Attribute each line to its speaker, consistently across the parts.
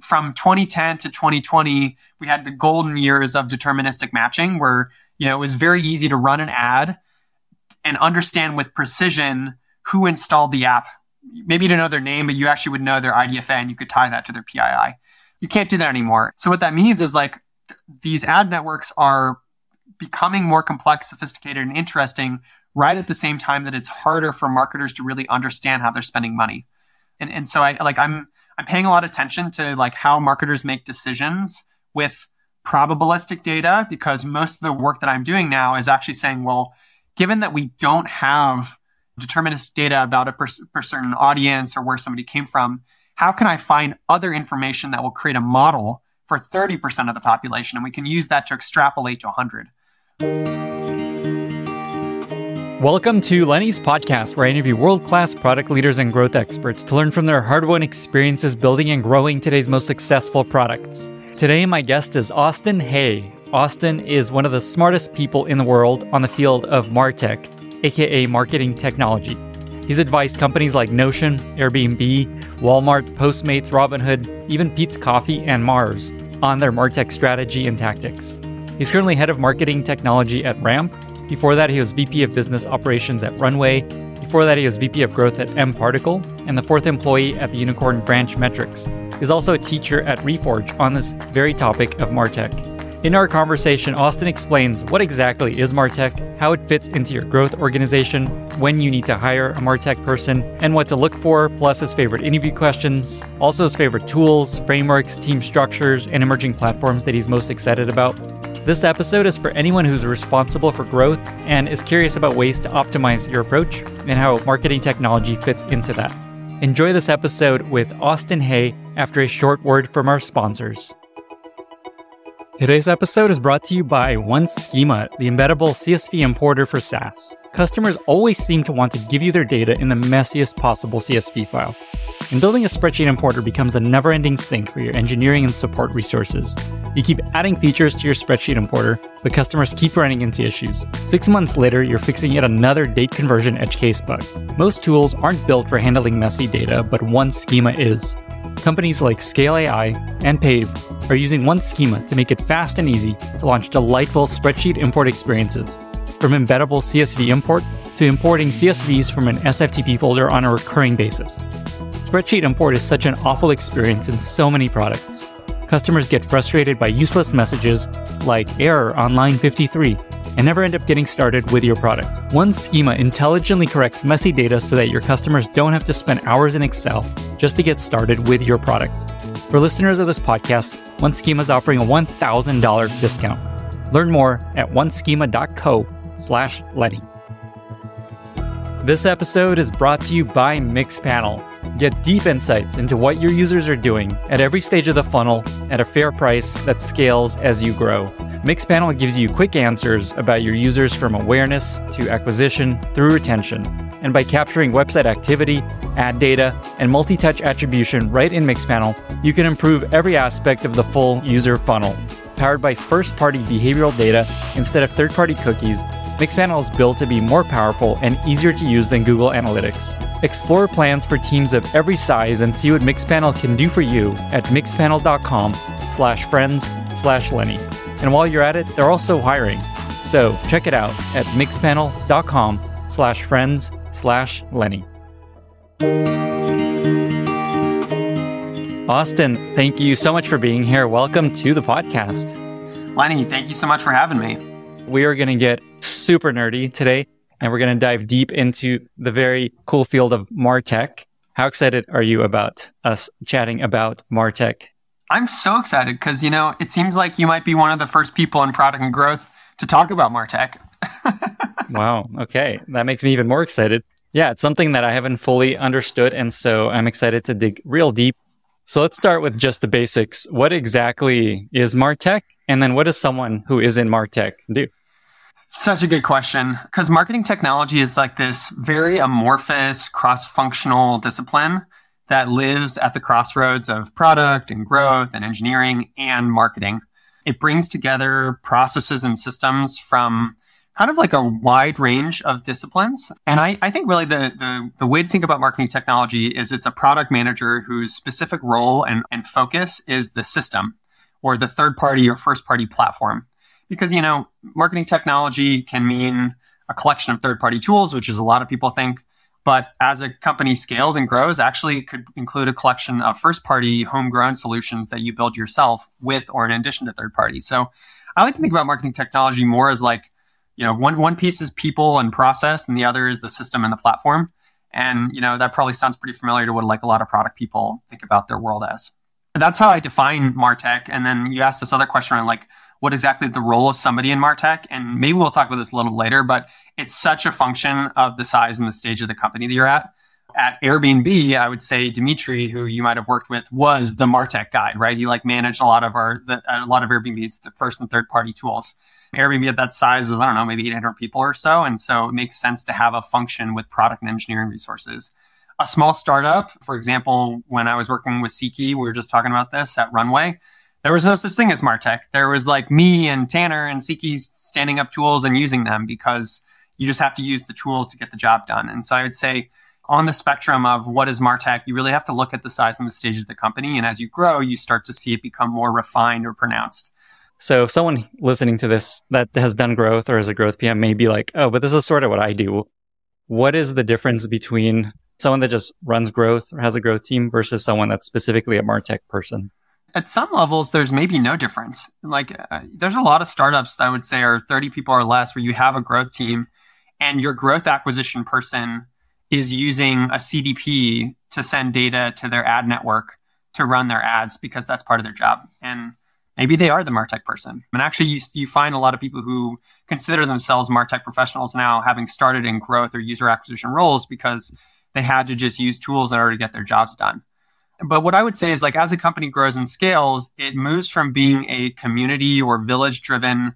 Speaker 1: from 2010 to 2020, we had the golden years of deterministic matching where, you know, it was very easy to run an ad and understand with precision who installed the app. Maybe you didn't know their name, but you actually would know their IDFA and you could tie that to their PII. You can't do that anymore. So what that means is like th- these ad networks are becoming more complex, sophisticated, and interesting right at the same time that it's harder for marketers to really understand how they're spending money. And and so I like I'm I'm paying a lot of attention to like how marketers make decisions with probabilistic data because most of the work that I'm doing now is actually saying, well, given that we don't have deterministic data about a per- per certain audience or where somebody came from, how can I find other information that will create a model for 30% of the population? And we can use that to extrapolate to 100.
Speaker 2: Welcome to Lenny's podcast, where I interview world class product leaders and growth experts to learn from their hard won experiences building and growing today's most successful products. Today, my guest is Austin Hay. Austin is one of the smartest people in the world on the field of MarTech, aka marketing technology. He's advised companies like Notion, Airbnb, Walmart, Postmates, Robinhood, even Peet's Coffee, and Mars on their MarTech strategy and tactics. He's currently head of marketing technology at Ramp, before that, he was VP of Business Operations at Runway. Before that, he was VP of Growth at mParticle and the fourth employee at the Unicorn Branch Metrics. He's also a teacher at Reforge on this very topic of Martech. In our conversation, Austin explains what exactly is Martech, how it fits into your growth organization, when you need to hire a Martech person, and what to look for, plus his favorite interview questions, also his favorite tools, frameworks, team structures, and emerging platforms that he's most excited about. This episode is for anyone who's responsible for growth and is curious about ways to optimize your approach and how marketing technology fits into that. Enjoy this episode with Austin Hay after a short word from our sponsors. Today's episode is brought to you by OneSchema, the embeddable CSV importer for SaaS. Customers always seem to want to give you their data in the messiest possible CSV file. And building a spreadsheet importer becomes a never ending sink for your engineering and support resources. You keep adding features to your spreadsheet importer, but customers keep running into issues. Six months later, you're fixing yet another date conversion edge case bug. Most tools aren't built for handling messy data, but OneSchema is. Companies like Scale AI and Pave are using OneSchema to make it fast and easy to launch delightful spreadsheet import experiences. From embeddable CSV import to importing CSVs from an SFTP folder on a recurring basis. Spreadsheet import is such an awful experience in so many products. Customers get frustrated by useless messages like error on line 53 and never end up getting started with your product. OneSchema intelligently corrects messy data so that your customers don't have to spend hours in Excel just to get started with your product. For listeners of this podcast, OneSchema is offering a $1,000 discount. Learn more at oneschema.co slash Lenny. This episode is brought to you by Mixpanel. Get deep insights into what your users are doing at every stage of the funnel at a fair price that scales as you grow. Mixpanel gives you quick answers about your users from awareness to acquisition through retention. And by capturing website activity, ad data, and multi touch attribution right in Mixpanel, you can improve every aspect of the full user funnel. Powered by first party behavioral data instead of third party cookies, Mixpanel is built to be more powerful and easier to use than Google Analytics. Explore plans for teams of every size and see what Mixpanel can do for you at mixpanel.com slash friends slash Lenny. And while you're at it, they're also hiring. So check it out at mixpanel.com slash friends slash Lenny. Austin, thank you so much for being here. Welcome to the podcast.
Speaker 1: Lenny, thank you so much for having me.
Speaker 2: We are going to get super nerdy today, and we're going to dive deep into the very cool field of Martech. How excited are you about us chatting about Martech?
Speaker 1: I'm so excited because, you know, it seems like you might be one of the first people in product and growth to talk about Martech.
Speaker 2: wow. Okay. That makes me even more excited. Yeah, it's something that I haven't fully understood. And so I'm excited to dig real deep. So let's start with just the basics. What exactly is Martech? And then what does someone who is in Martech do?
Speaker 1: Such a good question. Because marketing technology is like this very amorphous, cross functional discipline that lives at the crossroads of product and growth and engineering and marketing. It brings together processes and systems from kind of like a wide range of disciplines. And I, I think really the, the, the way to think about marketing technology is it's a product manager whose specific role and, and focus is the system or the third party or first party platform. Because, you know, marketing technology can mean a collection of third party tools, which is a lot of people think. But as a company scales and grows, actually it could include a collection of first party homegrown solutions that you build yourself with or in addition to third party. So I like to think about marketing technology more as like you know, one one piece is people and process, and the other is the system and the platform. And you know, that probably sounds pretty familiar to what like a lot of product people think about their world as. And that's how I define Martech. And then you asked this other question around like what exactly the role of somebody in Martech. And maybe we'll talk about this a little later, but it's such a function of the size and the stage of the company that you're at. At Airbnb, I would say Dimitri, who you might have worked with, was the Martech guy, right? He like managed a lot of our, the, a lot of Airbnb's the first and third party tools. Airbnb at that size was, I don't know, maybe 800 people or so. And so it makes sense to have a function with product and engineering resources. A small startup, for example, when I was working with Siqi, we were just talking about this at Runway. There was no such thing as Martech. There was like me and Tanner and Siqi standing up tools and using them because you just have to use the tools to get the job done. And so I would say on the spectrum of what is Martech, you really have to look at the size and the stages of the company. And as you grow, you start to see it become more refined or pronounced.
Speaker 2: So if someone listening to this that has done growth or is a growth PM may be like, oh, but this is sort of what I do. What is the difference between someone that just runs growth or has a growth team versus someone that's specifically a Martech person?
Speaker 1: At some levels, there's maybe no difference. Like, uh, there's a lot of startups that I would say are 30 people or less where you have a growth team and your growth acquisition person is using a CDP to send data to their ad network to run their ads because that's part of their job. And maybe they are the martech person and actually you, you find a lot of people who consider themselves martech professionals now having started in growth or user acquisition roles because they had to just use tools in order to get their jobs done but what i would say is like as a company grows and scales it moves from being a community or village driven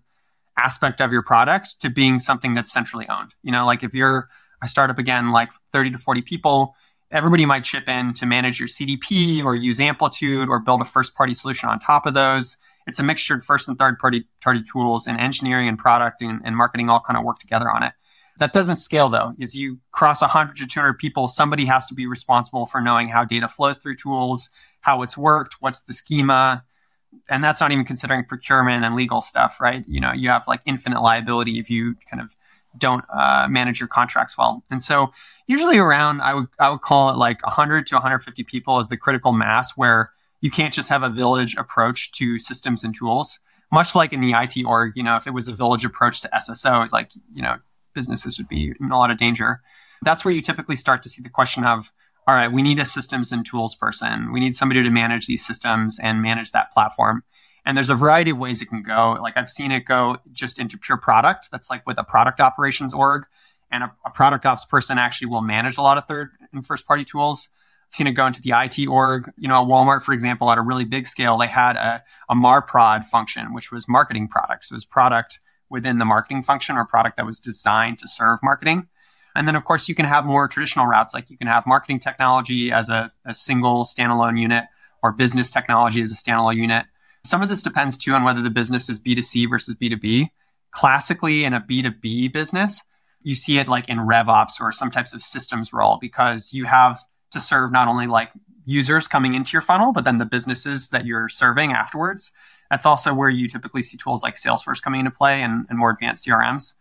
Speaker 1: aspect of your product to being something that's centrally owned you know like if you're a startup again like 30 to 40 people everybody might chip in to manage your CDP or use Amplitude or build a first party solution on top of those. It's a mixture of first and third party, party tools and engineering and product and, and marketing all kind of work together on it. That doesn't scale though. As you cross 100 to 200 people, somebody has to be responsible for knowing how data flows through tools, how it's worked, what's the schema. And that's not even considering procurement and legal stuff, right? You know, you have like infinite liability if you kind of don't uh, manage your contracts well. And so usually around I would I would call it like 100 to 150 people is the critical mass where you can't just have a village approach to systems and tools. Much like in the IT org, you know, if it was a village approach to SSO, like you know, businesses would be in a lot of danger. That's where you typically start to see the question of, all right, we need a systems and tools person. We need somebody to manage these systems and manage that platform. And there's a variety of ways it can go. Like I've seen it go just into pure product. That's like with a product operations org, and a, a product ops person actually will manage a lot of third and first party tools. I've seen it go into the IT org. You know, Walmart, for example, at a really big scale, they had a, a MarProd function, which was marketing products. It was product within the marketing function or product that was designed to serve marketing. And then, of course, you can have more traditional routes, like you can have marketing technology as a, a single standalone unit or business technology as a standalone unit. Some of this depends too on whether the business is B2C versus B2B. Classically, in a B2B business, you see it like in RevOps or some types of systems role because you have to serve not only like users coming into your funnel, but then the businesses that you're serving afterwards. That's also where you typically see tools like Salesforce coming into play and, and more advanced CRMs.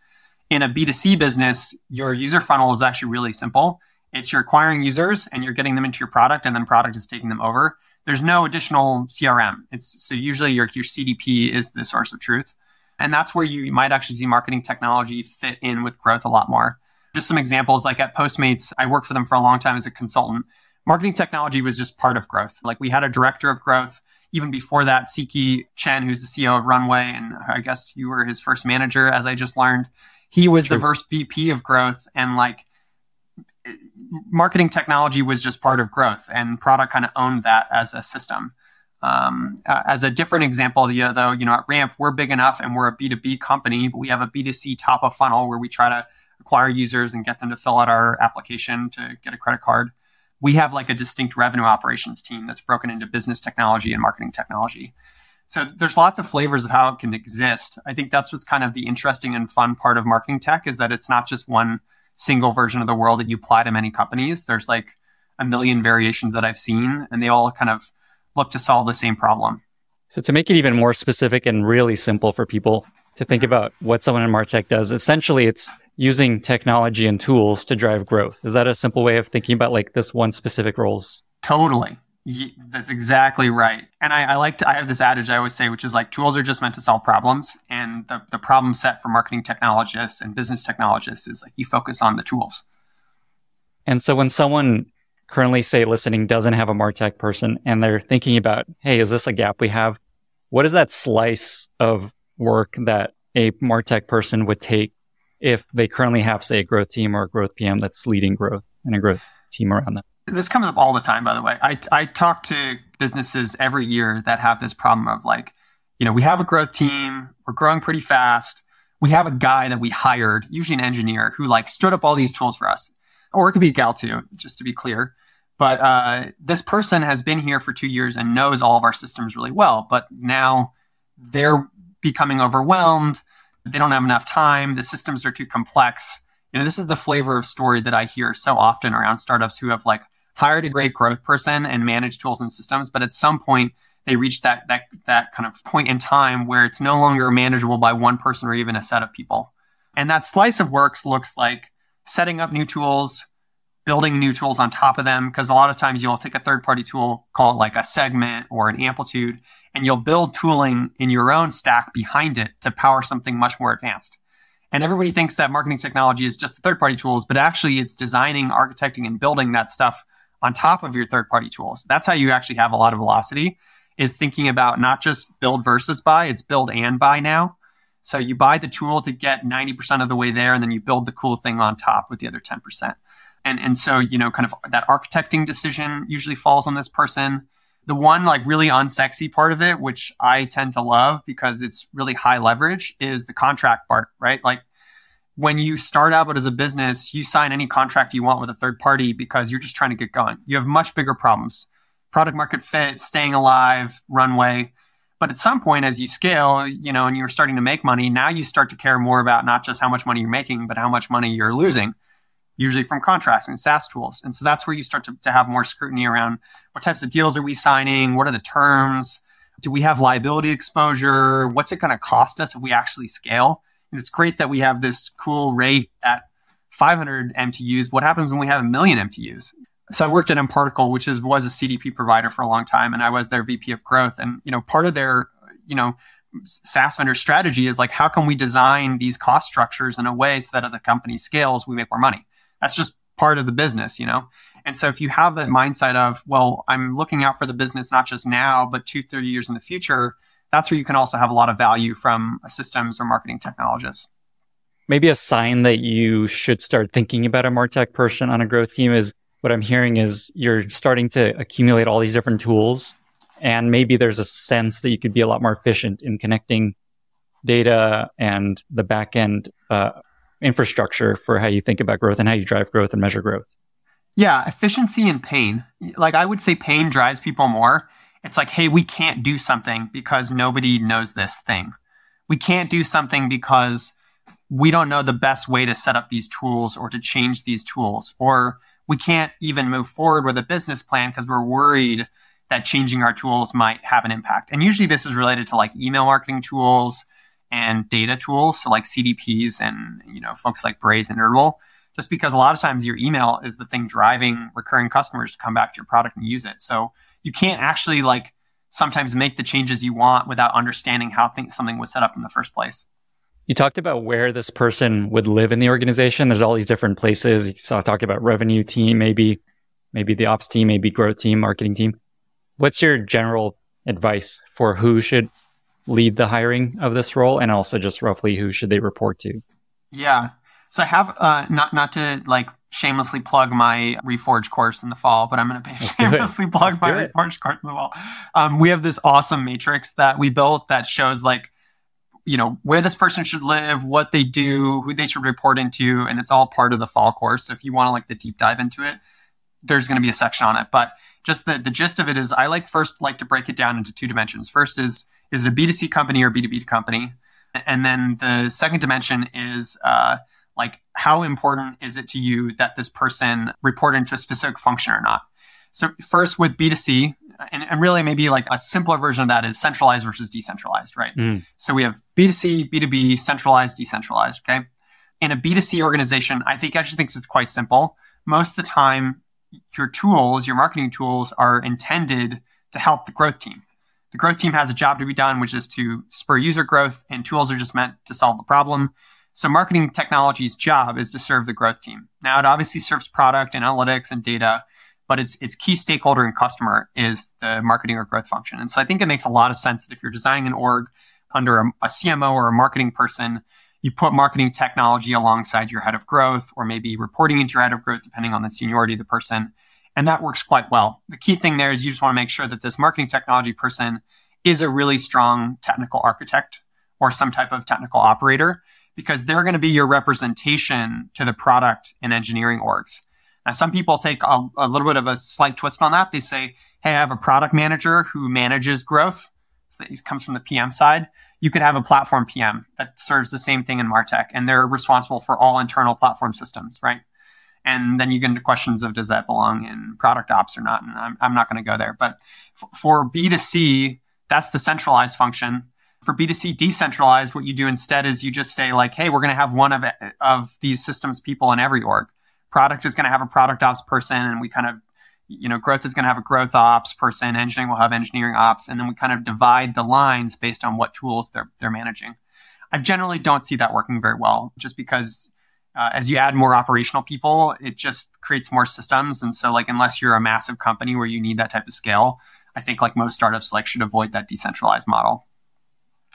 Speaker 1: In a B2C business, your user funnel is actually really simple. It's you're acquiring users and you're getting them into your product, and then product is taking them over there's no additional CRM. It's so usually your, your CDP is the source of truth. And that's where you might actually see marketing technology fit in with growth a lot more. Just some examples like at Postmates, I worked for them for a long time as a consultant. Marketing technology was just part of growth. Like we had a director of growth. Even before that, Siqi Chen, who's the CEO of Runway, and I guess you were his first manager, as I just learned. He was True. the first VP of growth. And like marketing technology was just part of growth, and product kind of owned that as a system. Um, as a different example, though, you know, at Ramp, we're big enough and we're a B2B company, but we have a B2C top of funnel where we try to acquire users and get them to fill out our application to get a credit card. We have like a distinct revenue operations team that's broken into business technology and marketing technology. So there's lots of flavors of how it can exist. I think that's what's kind of the interesting and fun part of marketing tech is that it's not just one single version of the world that you apply to many companies. There's like a million variations that I've seen, and they all kind of look to solve the same problem.
Speaker 2: So to make it even more specific and really simple for people to think about what someone in Martech does, essentially it's using technology and tools to drive growth. Is that a simple way of thinking about like this one specific roles?
Speaker 1: Totally. That's exactly right. And I, I, like to, I have this adage I always say, which is like tools are just meant to solve problems. And the, the problem set for marketing technologists and business technologists is like you focus on the tools.
Speaker 2: And so when someone currently say listening doesn't have a Martech person and they're thinking about, hey, is this a gap we have? What is that slice of work that a Martech person would take if they currently have, say, a growth team or a growth PM that's leading growth and a growth team around them?
Speaker 1: This comes up all the time, by the way. I, I talk to businesses every year that have this problem of like, you know, we have a growth team, we're growing pretty fast. We have a guy that we hired, usually an engineer, who like stood up all these tools for us. Or it could be a gal too, just to be clear. But uh, this person has been here for two years and knows all of our systems really well. But now they're becoming overwhelmed. They don't have enough time. The systems are too complex. You know, this is the flavor of story that I hear so often around startups who have like hired a great growth person and managed tools and systems, but at some point they reach that that that kind of point in time where it's no longer manageable by one person or even a set of people. And that slice of works looks like setting up new tools, building new tools on top of them. Because a lot of times you'll take a third party tool, call it like a segment or an amplitude, and you'll build tooling in your own stack behind it to power something much more advanced. And everybody thinks that marketing technology is just the third party tools, but actually it's designing, architecting, and building that stuff on top of your third party tools. That's how you actually have a lot of velocity is thinking about not just build versus buy, it's build and buy now. So you buy the tool to get 90% of the way there, and then you build the cool thing on top with the other 10%. And, and so, you know, kind of that architecting decision usually falls on this person. The one like really unsexy part of it, which I tend to love because it's really high leverage, is the contract part, right? Like when you start out as a business, you sign any contract you want with a third party because you're just trying to get going. You have much bigger problems product market fit, staying alive, runway. But at some point, as you scale, you know, and you're starting to make money, now you start to care more about not just how much money you're making, but how much money you're losing, usually from contracts and SaaS tools. And so that's where you start to, to have more scrutiny around what types of deals are we signing? What are the terms? Do we have liability exposure? What's it going to cost us if we actually scale? And it's great that we have this cool rate at 500 MTUs. What happens when we have a million MTUs? So I worked at mParticle, which is was a CDP provider for a long time, and I was their VP of growth. And you know, part of their you know SaaS vendor strategy is like, how can we design these cost structures in a way so that as the company scales, we make more money? That's just part of the business, you know? And so if you have that mindset of, well, I'm looking out for the business, not just now, but two, 30 years in the future, that's where you can also have a lot of value from systems or marketing technologists.
Speaker 2: Maybe a sign that you should start thinking about a Martech person on a growth team is what I'm hearing is you're starting to accumulate all these different tools. And maybe there's a sense that you could be a lot more efficient in connecting data and the backend uh, infrastructure for how you think about growth and how you drive growth and measure growth.
Speaker 1: Yeah, efficiency and pain. Like I would say pain drives people more it's like, hey, we can't do something because nobody knows this thing. We can't do something because we don't know the best way to set up these tools or to change these tools. Or we can't even move forward with a business plan because we're worried that changing our tools might have an impact. And usually this is related to like email marketing tools and data tools. So like CDPs and, you know, folks like Braze and Iterable, just because a lot of times your email is the thing driving recurring customers to come back to your product and use it. So you can't actually like sometimes make the changes you want without understanding how th- something was set up in the first place.
Speaker 2: You talked about where this person would live in the organization. There's all these different places. You saw talk about revenue team, maybe, maybe the ops team, maybe growth team, marketing team. What's your general advice for who should lead the hiring of this role and also just roughly who should they report to?
Speaker 1: Yeah. So I have uh, not not to like shamelessly plug my Reforge course in the fall, but I'm going to shamelessly plug Let's my Reforge course in the fall. Um, we have this awesome matrix that we built that shows like, you know, where this person should live, what they do, who they should report into, and it's all part of the fall course. So if you want to like the deep dive into it, there's going to be a section on it. But just the, the gist of it is I like first like to break it down into two dimensions. First is, is it a B2C company or B2B company? And then the second dimension is, uh, like how important is it to you that this person report into a specific function or not? So first with B2C, and, and, really maybe like a simpler version of that is centralized versus decentralized, right? Mm. So we have B2C, B2B, centralized, decentralized, okay? In a B2C organization, I think actually thinks it's quite simple. Most of the time, your tools, your marketing tools are intended to help the growth team. The growth team has a job to be done, which is to spur user growth, and tools are just meant to solve the problem. So marketing technology's job is to serve the growth team. Now it obviously serves product and analytics and data, but its its key stakeholder and customer is the marketing or growth function. And so I think it makes a lot of sense that if you're designing an org under a, a CMO or a marketing person, you put marketing technology alongside your head of growth or maybe reporting into your head of growth depending on the seniority of the person. And that works quite well. The key thing there is you just want to make sure that this marketing technology person is a really strong technical architect or some type of technical operator because they're going to be your representation to the product and engineering orgs. Now, some people take a, a, little bit of a slight twist on that. They say, Hey, I have a product manager who manages growth. So it comes from the PM side. You could have a platform PM that serves the same thing in Martech and they're responsible for all internal platform systems, right? And then you get into questions of does that belong in product ops or not? And I'm, I'm not going to go there. But f- for B2C, that's the centralized function for B2C decentralized, what you do instead is you just say like, hey, we're going to have one of of these systems people in every org. Product is going to have a product ops person, and we kind of, you know, growth is going to have a growth ops person. Engineering will have engineering ops, and then we kind of divide the lines based on what tools they're they're managing. I generally don't see that working very well, just because uh, as you add more operational people, it just creates more systems, and so like unless you're a massive company where you need that type of scale, I think like most startups like should avoid that decentralized model.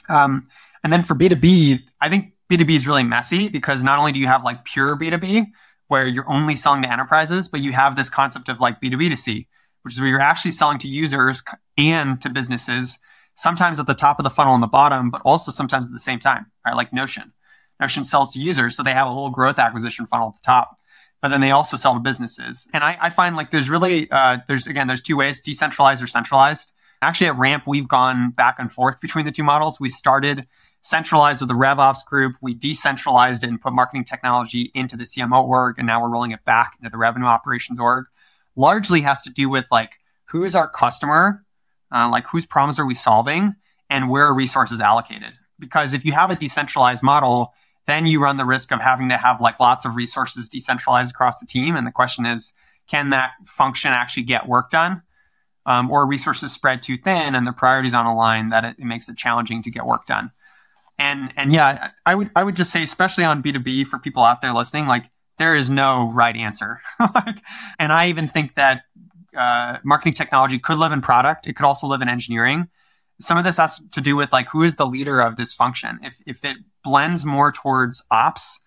Speaker 1: Um, and then for B2B, I think B2B is really messy because not only do you have like pure B2B where you're only selling to enterprises, but you have this concept of like B2B2C, which is where you're actually selling to users and to businesses, sometimes at the top of the funnel and the bottom, but also sometimes at the same time, right? Like Notion. Notion sells to users, so they have a whole growth acquisition funnel at the top, but then they also sell to businesses. And I, I find like there's really, uh, there's again, there's two ways, decentralized or centralized. Actually, at Ramp, we've gone back and forth between the two models. We started centralized with the RevOps group. We decentralized it and put marketing technology into the CMO org, and now we're rolling it back into the revenue operations org. Largely has to do with like who is our customer, uh, like whose problems are we solving, and where are resources allocated. Because if you have a decentralized model, then you run the risk of having to have like lots of resources decentralized across the team. And the question is, can that function actually get work done? um, or resources spread too thin and the priorities on a line that it, it, makes it challenging to get work done. And and yeah, I would I would just say, especially on B two B for people out there listening, like there is no right answer. and I even think that uh, marketing technology could live in product. It could also live in engineering. Some of this has to do with like who is the leader of this function. If if it blends more towards ops,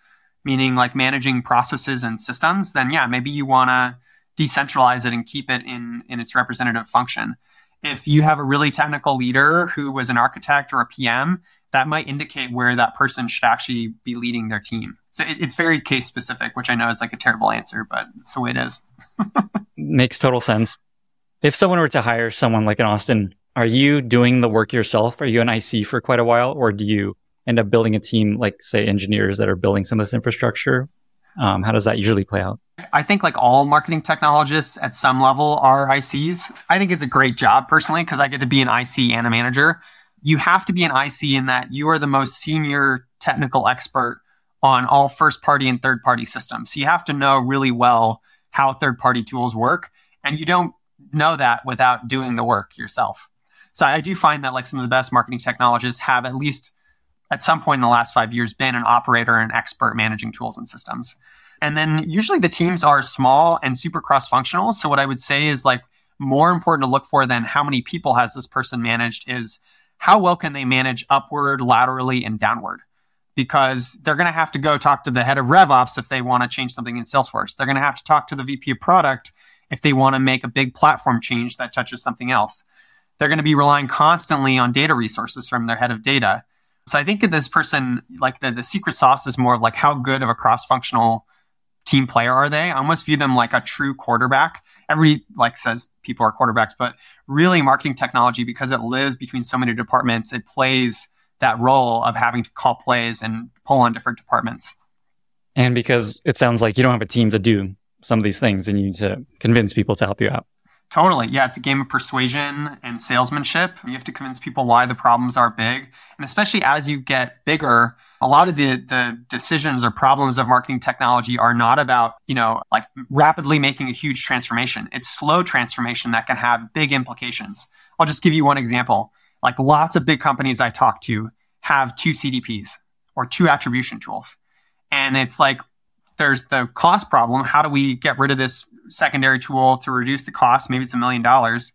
Speaker 1: meaning like managing processes and systems, then yeah, maybe you want to decentralize it and keep it in in its representative function. If you have a really technical leader who was an architect or a PM, that might indicate where that person should actually be leading their team. So it, it's very case specific, which I know is like a terrible answer, but it's the way it is.
Speaker 2: Makes total sense. If someone were to hire someone like an Austin, are you doing the work yourself? Are you an IC for quite a while, or do you end up building a team like, say, engineers that are building some of this infrastructure? Um, how does that usually play out?
Speaker 1: I think like all marketing technologists at some level are ICs. I think it's a great job personally because I get to be an IC and a manager. You have to be an IC in that you are the most senior technical expert on all first party and third party systems. So you have to know really well how third party tools work. And you don't know that without doing the work yourself. So I do find that like some of the best marketing technologists have at least at some point in the last five years been an operator and expert managing tools and systems. And then usually the teams are small and super cross functional. So what I would say is like more important to look for than how many people has this person managed is how well can they manage upward, laterally, and downward? Because they're going to have to go talk to the head of RevOps if they want to change something in Salesforce. They're going to have to talk to the VP of product if they want to make a big platform change that touches something else. They're going to be relying constantly on data resources from their head of data. So I think this person, like the, the secret sauce is more of like how good of a cross functional team player are they? I almost view them like a true quarterback. Everybody like says people are quarterbacks, but really marketing technology because it lives between so many departments, it plays that role of having to call plays and pull on different departments.
Speaker 2: And because it sounds like you don't have a team to do some of these things and you need to convince people to help you out.
Speaker 1: Totally. Yeah, it's a game of persuasion and salesmanship. You have to convince people why the problems are big. And especially as you get bigger, a lot of the, the decisions or problems of marketing technology are not about, you know, like rapidly making a huge transformation. It's slow transformation that can have big implications. I'll just give you one example. Like lots of big companies I talk to have two CDPs or two attribution tools. And it's like, there's the cost problem. How do we get rid of this secondary tool to reduce the cost. Maybe it's a million dollars.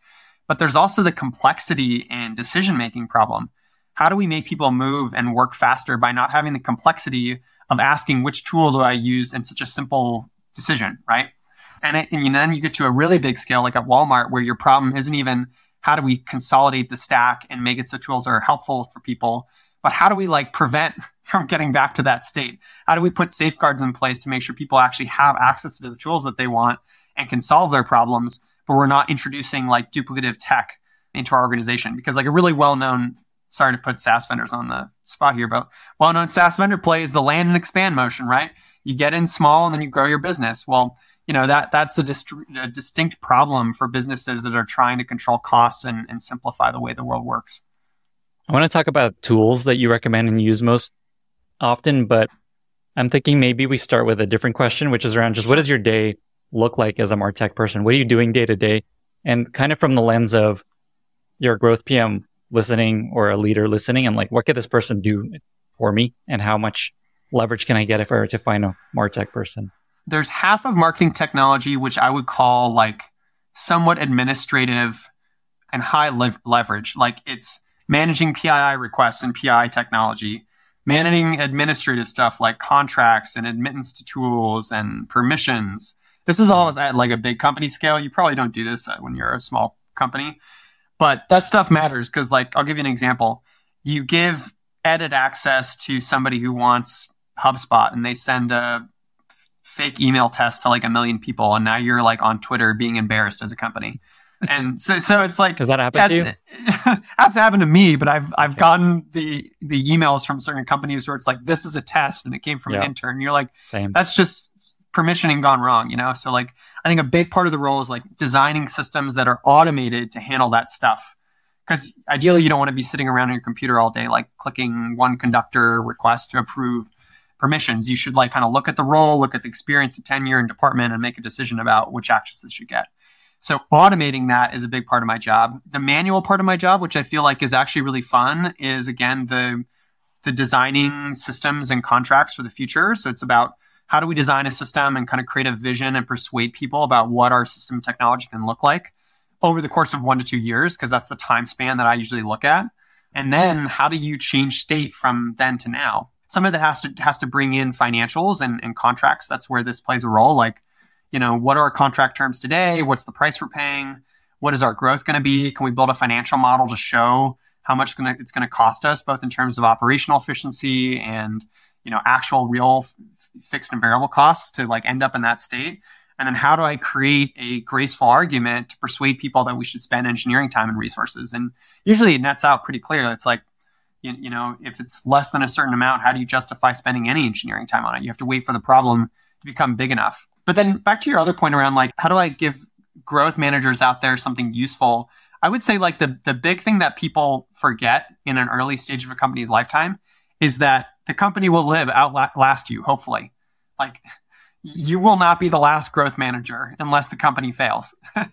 Speaker 1: But there's also the complexity and decision making problem. How do we make people move and work faster by not having the complexity of asking which tool do I use in such a simple decision, right? And, it, and then you get to a really big scale like at Walmart where your problem isn't even how do we consolidate the stack and make it so tools are helpful for people, but how do we like prevent from getting back to that state? How do we put safeguards in place to make sure people actually have access to the tools that they want and can solve their problems, but we're not introducing like duplicative tech into our organization? Because like a really well-known, sorry to put SaaS vendors on the spot here, but well-known SaaS vendor play is the land and expand motion, right? You get in small and then you grow your business. Well, you know that that's a, dist- a distinct problem for businesses that are trying to control costs and, and simplify the way the world works.
Speaker 2: I want to talk about tools that you recommend and use most often, but I'm thinking maybe we start with a different question, which is around just what does your day look like as a Martech person? What are you doing day to day? And kind of from the lens of your growth PM listening or a leader listening and like, what could this person do for me? And how much leverage can I get if I were to find a Martech person?
Speaker 1: There's half of marketing technology, which I would call like somewhat administrative and high lev- leverage. Like it's managing PII requests and PII technology managing administrative stuff like contracts and admittance to tools and permissions. This is all at like a big company scale. You probably don't do this uh, when you're a small company, but that stuff matters because, like, I'll give you an example. You give edit access to somebody who wants HubSpot and they send a fake email test to like a million people, and now you're like on Twitter being embarrassed as a company and so so it's like
Speaker 2: does that happen to you?
Speaker 1: has to happen to me, but I've I've okay. gotten the the emails from certain companies where it's like this is a test and it came from an intern. You're like,
Speaker 2: same.
Speaker 1: That's just permissioning gone wrong, you know. So like I think a big part of the role is like designing systems that are automated to handle that stuff. Because ideally, you don't want to be sitting around on your computer all day, like clicking one conductor request to approve permissions. You should like kind of look at the role, look at the experience, the tenure, and department, and make a decision about which actions this should get. So automating that is a big part of my job. The manual part of my job, which I feel like is actually really fun, is again the the designing systems and contracts for the future. So it's about how do we design a system and kind of create a vision and persuade people about what our system technology can look like over the course of one to two years, because that's the time span that I usually look at. And then how do you change state from then to now? Some of that has to has to bring in financials and, and contracts. That's where this plays a role. Like you know, what are our contract terms today? What's the price we're paying? What is our growth going to be? Can we build a financial model to show how much it's going to cost us, both in terms of operational efficiency and you know actual real fixed and variable costs to like end up in that state? And then how do I create a graceful argument to persuade people that we should spend engineering time and resources? And usually it nets out pretty clear. It's like you, you know, if it's less than a certain amount, how do you justify spending any engineering time on it? You have to wait for the problem to become big enough. But then back to your other point around like, how do I give growth managers out there something useful? I would say like the, the big thing that people forget in an early stage of a company's lifetime is that the company will live, outlast you, hopefully. Like you will not be the last growth manager unless the company fails.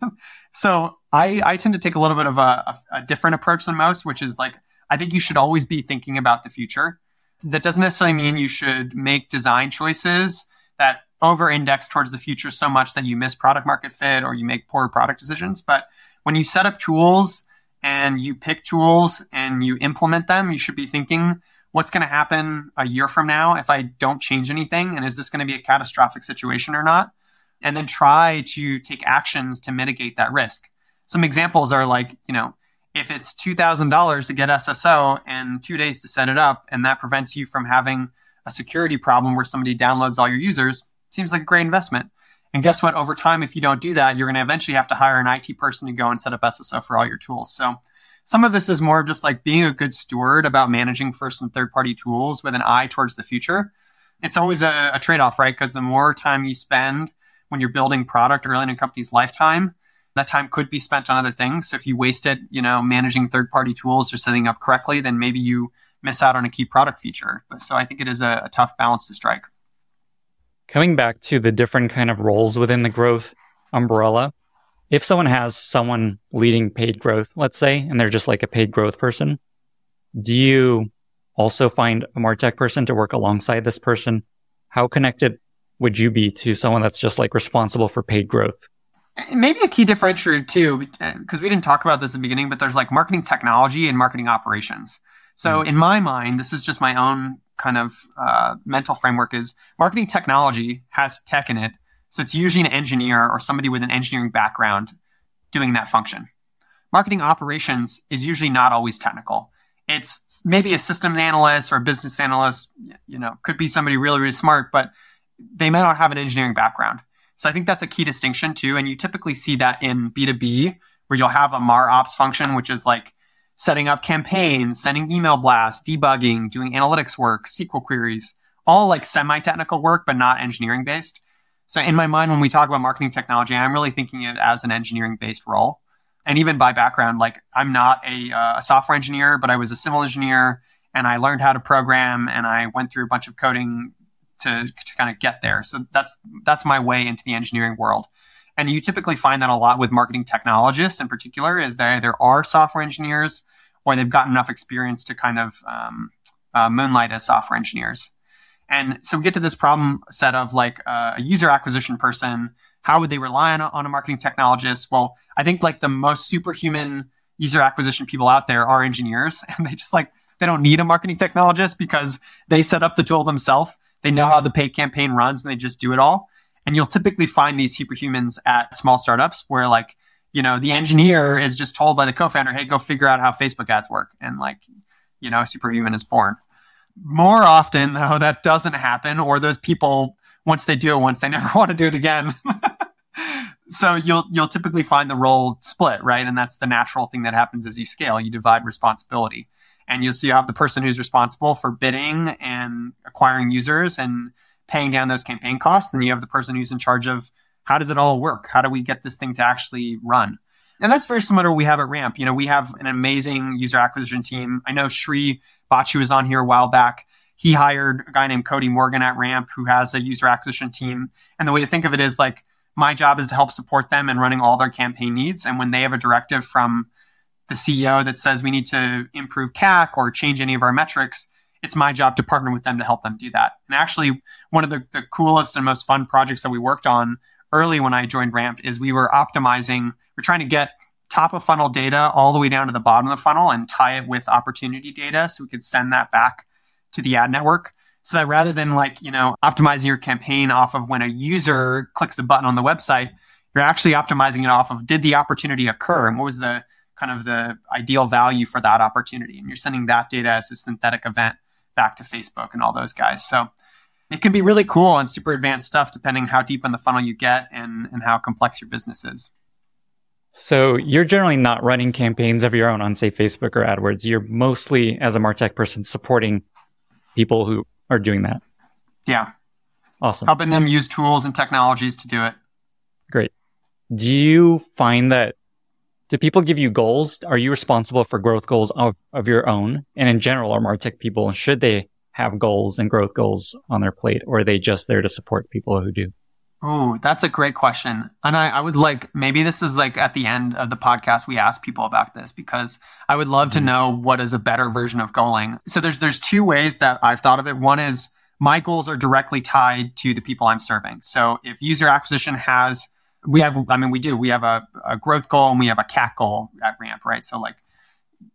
Speaker 1: so I, I tend to take a little bit of a, a, a different approach than most, which is like, I think you should always be thinking about the future. That doesn't necessarily mean you should make design choices that over index towards the future so much that you miss product market fit or you make poor product decisions. But when you set up tools and you pick tools and you implement them, you should be thinking, what's going to happen a year from now if I don't change anything? And is this going to be a catastrophic situation or not? And then try to take actions to mitigate that risk. Some examples are like, you know, if it's $2,000 to get SSO and two days to set it up, and that prevents you from having a security problem where somebody downloads all your users, seems like a great investment. And guess what? Over time, if you don't do that, you're going to eventually have to hire an IT person to go and set up SSO for all your tools. So some of this is more of just like being a good steward about managing first and third party tools with an eye towards the future. It's always a, a trade off, right? Because the more time you spend when you're building product early in a company's lifetime, that time could be spent on other things. So if you waste it, you know, managing third party tools or setting up correctly, then maybe you miss out on a key product feature. So I think it is a, a tough balance to strike.
Speaker 2: Coming back to the different kind of roles within the growth umbrella, if someone has someone leading paid growth, let's say, and they're just like a paid growth person, do you also find a Martech person to work alongside this person? How connected would you be to someone that's just like responsible for paid growth?
Speaker 1: Maybe a key differentiator too, because we didn't talk about this in the beginning, but there's like marketing technology and marketing operations. So mm in my mind, this is just my own kind of uh, mental framework is marketing technology has tech in it. So it's usually an engineer or somebody with an engineering background doing that function. Marketing operations is usually not always technical. It's maybe a systems analyst or a business analyst, you know, could be somebody really, really smart, but they may not have an engineering background. So I think that's a key distinction too. And you typically see that in B2B where you'll have a MAR ops function, which is like setting up campaigns, sending email blasts, debugging, doing analytics work, SQL queries, all like semi technical work, but not engineering based. So in my mind, when we talk about marketing technology, I'm really thinking it as an engineering based role. And even by background, like I'm not a, uh, a software engineer, but I was a civil engineer and I learned how to program and I went through a bunch of coding to, to kind of get there. So that's, that's my way into the engineering world. And you typically find that a lot with marketing technologists in particular is there there are software engineers or they've got enough experience to kind of um, uh, moonlight as software engineers. And so we get to this problem set of like uh, a user acquisition person. How would they rely on a, on a marketing technologist? Well, I think like the most superhuman user acquisition people out there are engineers, and they just like they don't need a marketing technologist because they set up the tool themselves. They know how the paid campaign runs, and they just do it all. And you'll typically find these superhumans at small startups where like, you know, the engineer is just told by the co-founder, hey, go figure out how Facebook ads work. And like, you know, superhuman is born. More often though, that doesn't happen, or those people, once they do it once, they never want to do it again. so you'll you'll typically find the role split, right? And that's the natural thing that happens as you scale. You divide responsibility. And you'll see you have the person who's responsible for bidding and acquiring users and paying down those campaign costs. Then you have the person who's in charge of how does it all work? How do we get this thing to actually run? And that's very similar to what we have at Ramp. You know, we have an amazing user acquisition team. I know Sri Batchu was on here a while back. He hired a guy named Cody Morgan at Ramp who has a user acquisition team. And the way to think of it is like my job is to help support them in running all their campaign needs. And when they have a directive from the CEO that says we need to improve CAC or change any of our metrics, it's my job to partner with them to help them do that. And actually, one of the, the coolest and most fun projects that we worked on early when I joined Ramp is we were optimizing, we're trying to get top of funnel data all the way down to the bottom of the funnel and tie it with opportunity data so we could send that back to the ad network. So that rather than like, you know, optimizing your campaign off of when a user clicks a button on the website, you're actually optimizing it off of did the opportunity occur and what was the kind of the ideal value for that opportunity. And you're sending that data as a synthetic event back to Facebook and all those guys. So it can be really cool and super advanced stuff depending how deep in the funnel you get and, and how complex your business is.
Speaker 2: So you're generally not running campaigns of your own on, say, Facebook or AdWords. You're mostly, as a Martech person, supporting people who are doing that.
Speaker 1: Yeah.
Speaker 2: Awesome.
Speaker 1: Helping them use tools and technologies to do it.
Speaker 2: Great. Do you find that do people give you goals? Are you responsible for growth goals of, of your own? And in general, are Martech people, should they have goals and growth goals on their plate, or are they just there to support people who do?
Speaker 1: Oh, that's a great question. And I, I, would like, maybe this is like at the end of the podcast, we ask people about this because I would love mm-hmm. to know what is a better version of goaling. So there's, there's two ways that I've thought of it. One is my goals are directly tied to the people I'm serving. So if user acquisition has we have, I mean, we do. We have a, a growth goal and we have a CAC goal at Ramp, right? So, like,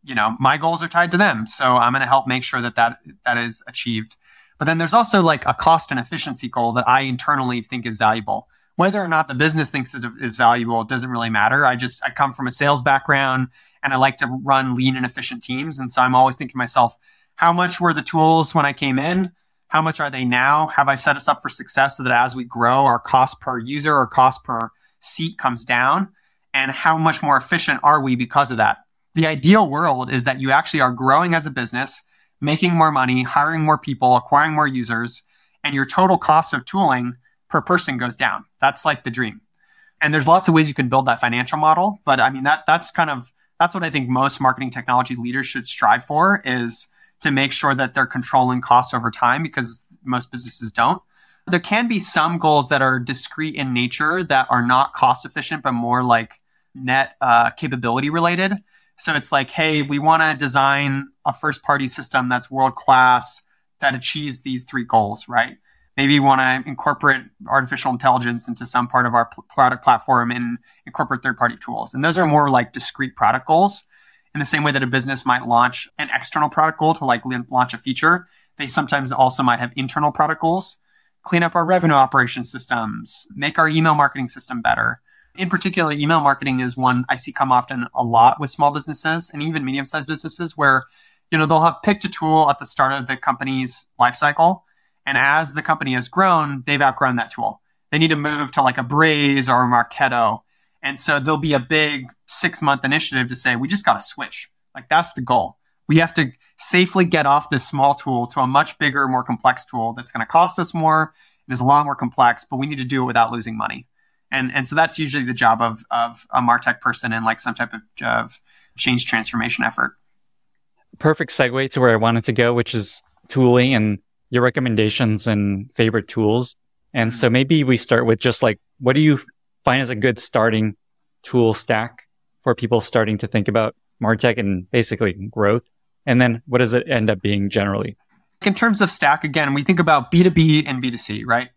Speaker 1: you know, my goals are tied to them. So I'm going to help make sure that, that that is achieved. But then there's also like a cost and efficiency goal that I internally think is valuable. Whether or not the business thinks it is valuable, it doesn't really matter. I just, I come from a sales background and I like to run lean and efficient teams. And so I'm always thinking myself, how much were the tools when I came in? How much are they now? Have I set us up for success so that as we grow, our cost per user or cost per seat comes down? And how much more efficient are we because of that? The ideal world is that you actually are growing as a business, making more money, hiring more people, acquiring more users, and your total cost of tooling per person goes down. That's like the dream. And there's lots of ways you can build that financial model, but I mean that that's kind of that's what I think most marketing technology leaders should strive for is to make sure that they're controlling costs over time because most businesses don't. There can be some goals that are discrete in nature that are not cost efficient, but more like net uh, capability related. So it's like, hey, we want to design a first party system that's world class that achieves these three goals, right? Maybe we want to incorporate artificial intelligence into some part of our product platform and incorporate third party tools. And those are more like discrete product goals. In the same way that a business might launch an external product goal to like launch a feature, they sometimes also might have internal product goals. Clean up our revenue operation systems, make our email marketing system better. In particular, email marketing is one I see come often a lot with small businesses and even medium sized businesses where you know, they'll have picked a tool at the start of the company's lifecycle. And as the company has grown, they've outgrown that tool. They need to move to like a Braze or a Marketo. And so there'll be a big six month initiative to say, we just got to switch. Like that's the goal. We have to safely get off this small tool to a much bigger, more complex tool that's going to cost us more and is a lot more complex, but we need to do it without losing money. And, and so that's usually the job of, of a Martech person in like some type of, of change transformation effort
Speaker 2: perfect segue to where I wanted to go, which is tooling and your recommendations and favorite tools. And so mm-hmm. maybe we start with just like, what do you find as a good starting tool stack for people starting to think about Martech and basically growth? And then what does it end up being generally?
Speaker 1: In terms of stack, again, we think about B2B and B2C, right?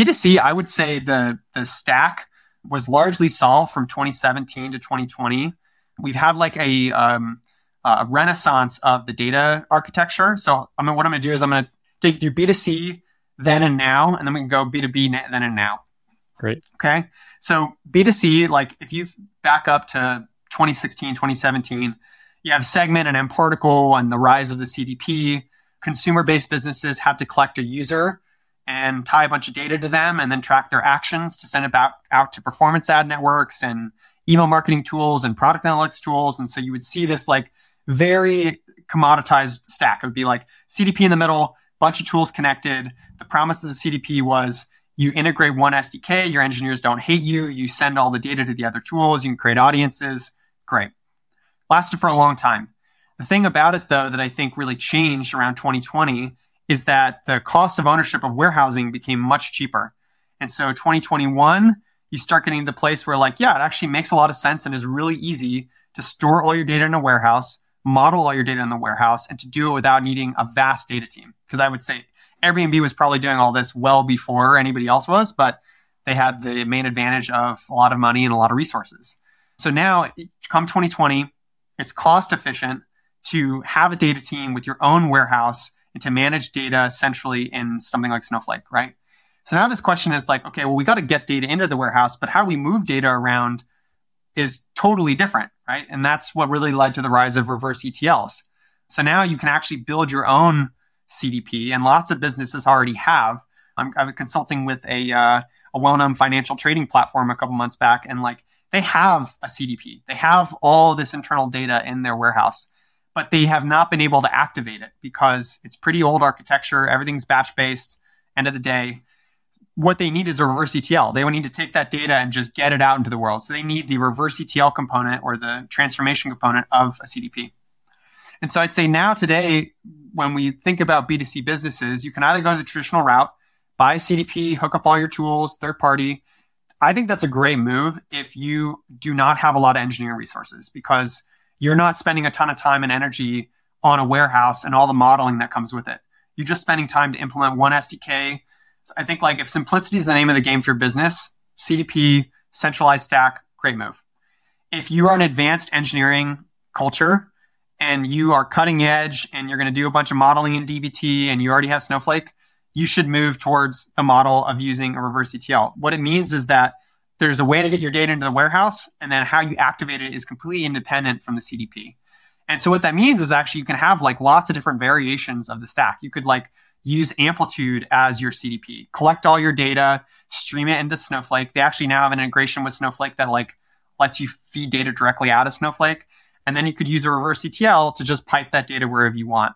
Speaker 1: B2C, I would say the, the stack was largely solved from 2017 to 2020. We've had like a, um, a renaissance of the data architecture. So I mean, what I'm going to do is I'm going to take you through B2C, then and now, and then we can go B2B then and now.
Speaker 2: Great.
Speaker 1: Okay. So B2C, like if you back up to 2016, 2017, you have Segment and mParticle and the rise of the CDP. Consumer based businesses have to collect a user and tie a bunch of data to them and then track their actions to send it back out to performance ad networks and email marketing tools and product analytics tools. And so you would see this like very commoditized stack. It would be like CDP in the middle, bunch of tools connected. The promise of the CDP was you integrate one SDK, your engineers don't hate you, you send all the data to the other tools, you can create audiences. Great. Lasted for a long time. The thing about it, though, that I think really changed around 2020 is that the cost of ownership of warehousing became much cheaper. And so 2021, you start getting to the place where, like, yeah, it actually makes a lot of sense and is really easy to store all your data in a warehouse, model all your data in the warehouse and to do it without needing a vast data team. Because I would say Airbnb was probably doing all this well before anybody else was, but they had the main advantage of a lot of money and a lot of resources. So now, come 2020, it's cost efficient to have a data team with your own warehouse and to manage data centrally in something like Snowflake, right? So now this question is like, okay, well, we got to get data into the warehouse, but how we move data around is totally different, right? And that's what really led to the rise of reverse ETLs. So now you can actually build your own CDP, and lots of businesses already have. I'm, I'm consulting with a, uh, a well-known financial trading platform a couple months back, and like they have a CDP, they have all this internal data in their warehouse, but they have not been able to activate it because it's pretty old architecture. Everything's batch-based. End of the day, what they need is a reverse ETL. They would need to take that data and just get it out into the world. So they need the reverse ETL component or the transformation component of a CDP. And so I'd say now today, when we think about B2C businesses, you can either go the traditional route, buy a CDP, hook up all your tools, third party. I think that's a great move if you do not have a lot of engineering resources because you're not spending a ton of time and energy on a warehouse and all the modeling that comes with it. You're just spending time to implement one SDK, I think like if simplicity is the name of the game for your business, CDP, centralized stack, great move. If you are an advanced engineering culture and you are cutting edge and you're going to do a bunch of modeling in DBT and you already have Snowflake, you should move towards the model of using a reverse ETL. What it means is that there's a way to get your data into the warehouse and then how you activate it is completely independent from the CDP. And so what that means is actually you can have like lots of different variations of the stack. You could like use Amplitude as your CDP. Collect all your data, stream it into Snowflake. They actually now have an integration with Snowflake that like lets you feed data directly out of Snowflake. And then you could use a reverse ETL to just pipe that data wherever you want.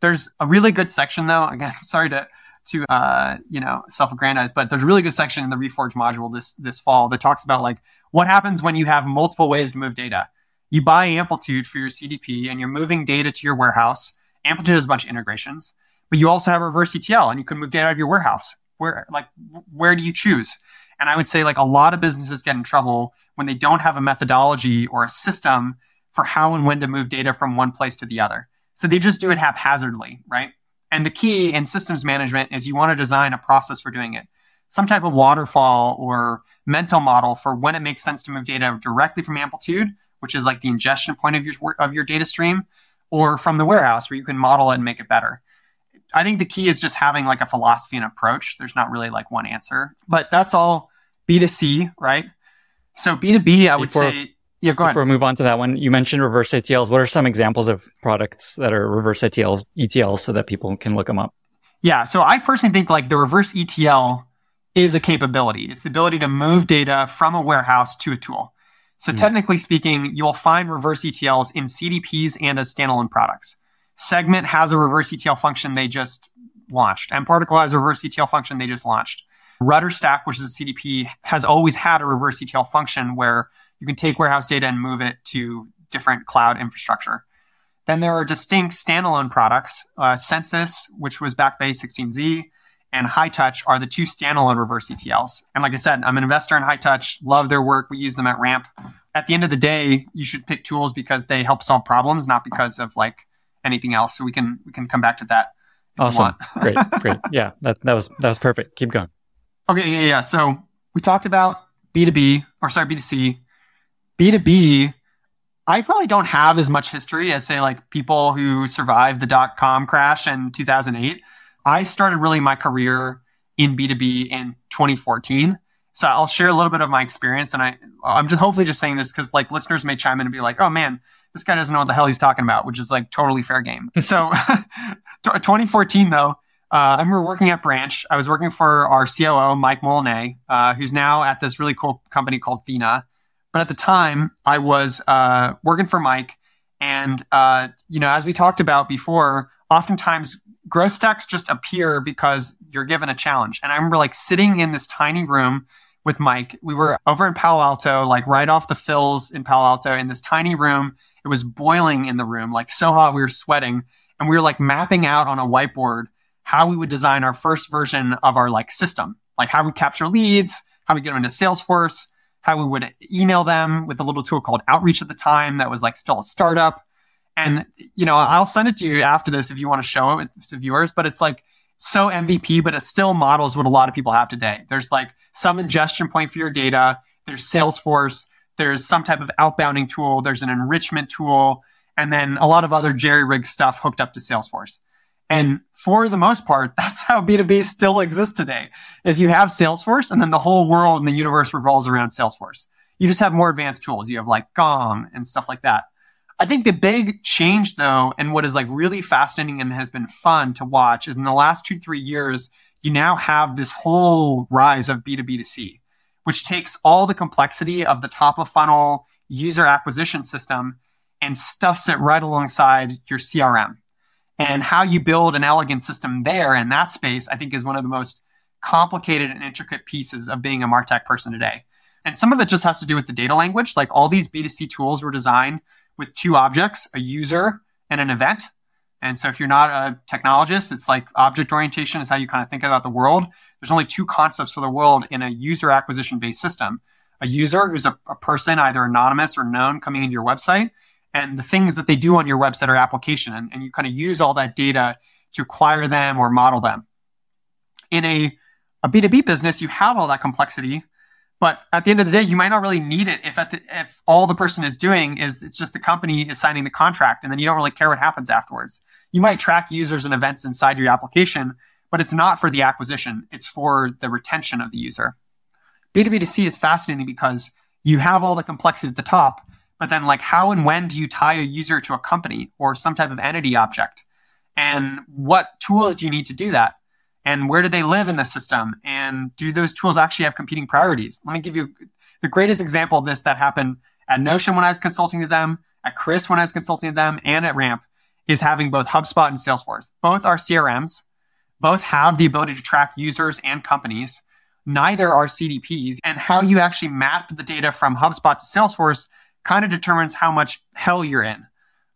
Speaker 1: There's a really good section though. Again, sorry to to uh, you know self-aggrandize, but there's a really good section in the Reforge module this this fall that talks about like what happens when you have multiple ways to move data. You buy Amplitude for your CDP and you're moving data to your warehouse. Amplitude has a bunch of integrations, but you also have reverse ETL and you can move data out of your warehouse. Where like where do you choose? And I would say like a lot of businesses get in trouble when they don't have a methodology or a system for how and when to move data from one place to the other. So they just do it haphazardly, right? And the key in systems management is you want to design a process for doing it. Some type of waterfall or mental model for when it makes sense to move data directly from Amplitude, which is like the ingestion point of your of your data stream, or from the warehouse where you can model it and make it better. I think the key is just having like a philosophy and approach. There's not really like one answer, but that's all B2C, right? So B2B, I would
Speaker 2: Before-
Speaker 1: say, yeah, go ahead.
Speaker 2: Before we move on to that one, you mentioned reverse ETLs. What are some examples of products that are reverse ETLs, ETLs so that people can look them up?
Speaker 1: Yeah. So I personally think like the reverse ETL is a capability. It's the ability to move data from a warehouse to a tool. So
Speaker 2: Hmm.
Speaker 1: technically speaking, you'll find reverse ETLs in CDPs and as standalone products. Segment has a reverse ETL function they just launched, mParticle has a reverse ETL function they just launched. RudderStack, which is a CDP, has always had a reverse ETL function where you can take warehouse data and move it to different cloud infrastructure. Then there are distinct standalone products. Uh, Census, which was backed by A16Z, and Hightouch are the two standalone reverse ETLs. And like I said, I'm an investor in Hightouch, love their work. We use them at Ramp. At the end of the day, you should pick tools because they help solve problems, not because of like anything else. So we can we can come back to that. if you
Speaker 2: Awesome. great, great. Yeah, that, that was that was perfect. Keep going.
Speaker 1: Okay, yeah, yeah. So we talked about B2B, or sorry, B2C. B2B, I probably don't have as much history as, say, like people who survived the dot com crash in 2008. I started really my career in B2B in 2014. So I'll share a little bit of my experience. And I, I'm just hopefully just saying this because like listeners may chime in and be like, oh man, this guy doesn't know what the hell he's talking about, which is like totally fair game. So 2014 though, uh, I remember working at Branch. I was working for our COO, Mike Molyneux, uh, who's now at this really cool company called Thena. But at the time, I was uh, working for Mike. And, uh, you know, as we talked about before, oftentimes growth stacks just appear because you're given a challenge. And I remember like sitting in this tiny room with Mike. We were over in Palo Alto, like right off the fills in Palo Alto in this tiny room. It was boiling in the room, like so hot we were sweating. And we were like mapping out on a whiteboard how we would design our first version of our like system, like how we capture leads, how we get them into Salesforce, how we would email them with a little tool called Outreach at the time that was like still a startup. And you know, I'll send it to you after this if you want to show it to viewers. But it's like so MVP, but it still models what a lot of people have today. There's like some ingestion point for your data. There's Salesforce. There's some type of outbounding tool. There's an enrichment tool, and then a lot of other jerry rig stuff hooked up to Salesforce. And for the most part, that's how B2B still exists today is you have Salesforce and then the whole world and the universe revolves around Salesforce. You just have more advanced tools. You have like Gong and stuff like that. I think the big change though, and what is like really fascinating and has been fun to watch is in the last two, three years, you now have this whole rise of B2B2C, which takes all the complexity of the top of funnel user acquisition system and stuffs it right alongside your CRM and how you build an elegant system there in that space, I think is one of the most complicated and intricate pieces of being a MarTech person today. And some of it just has to do with the data language. Like all these B2C tools were designed with two objects, a user and an event. And so if you're not a technologist, it's like object orientation is how you kind of think about the world. There's only two concepts for the world in a user acquisition based system. A user who's a, a person, either anonymous or known, coming into your website, and the things that they do on your website or application. And, and you kind of use all that data to acquire them or model them. In a, a B2B business, you have all that complexity, but at the end of the day, you might not really need it if, the, if all the person is doing is it's just the company is signing the contract and then you don't really care what happens afterwards. You might track users and events inside your application, but it's not for the acquisition. It's for the retention of the user. B2B2C is fascinating because you have all the complexity at the top, but then like how and when do you tie a user to a company or some type of entity object? And what tools do you need to do that? And where do they live in the system? And do those tools actually have competing priorities? Let me give you the greatest example of this that happened at Notion when I was consulting to them, at Chris when I was consulting to them, and at Ramp is having both HubSpot and Salesforce. Both are CRMs. Both have the ability to track users and companies. Neither are CDPs. And how you actually map the data from HubSpot to Salesforce kind of determines how much hell you're in.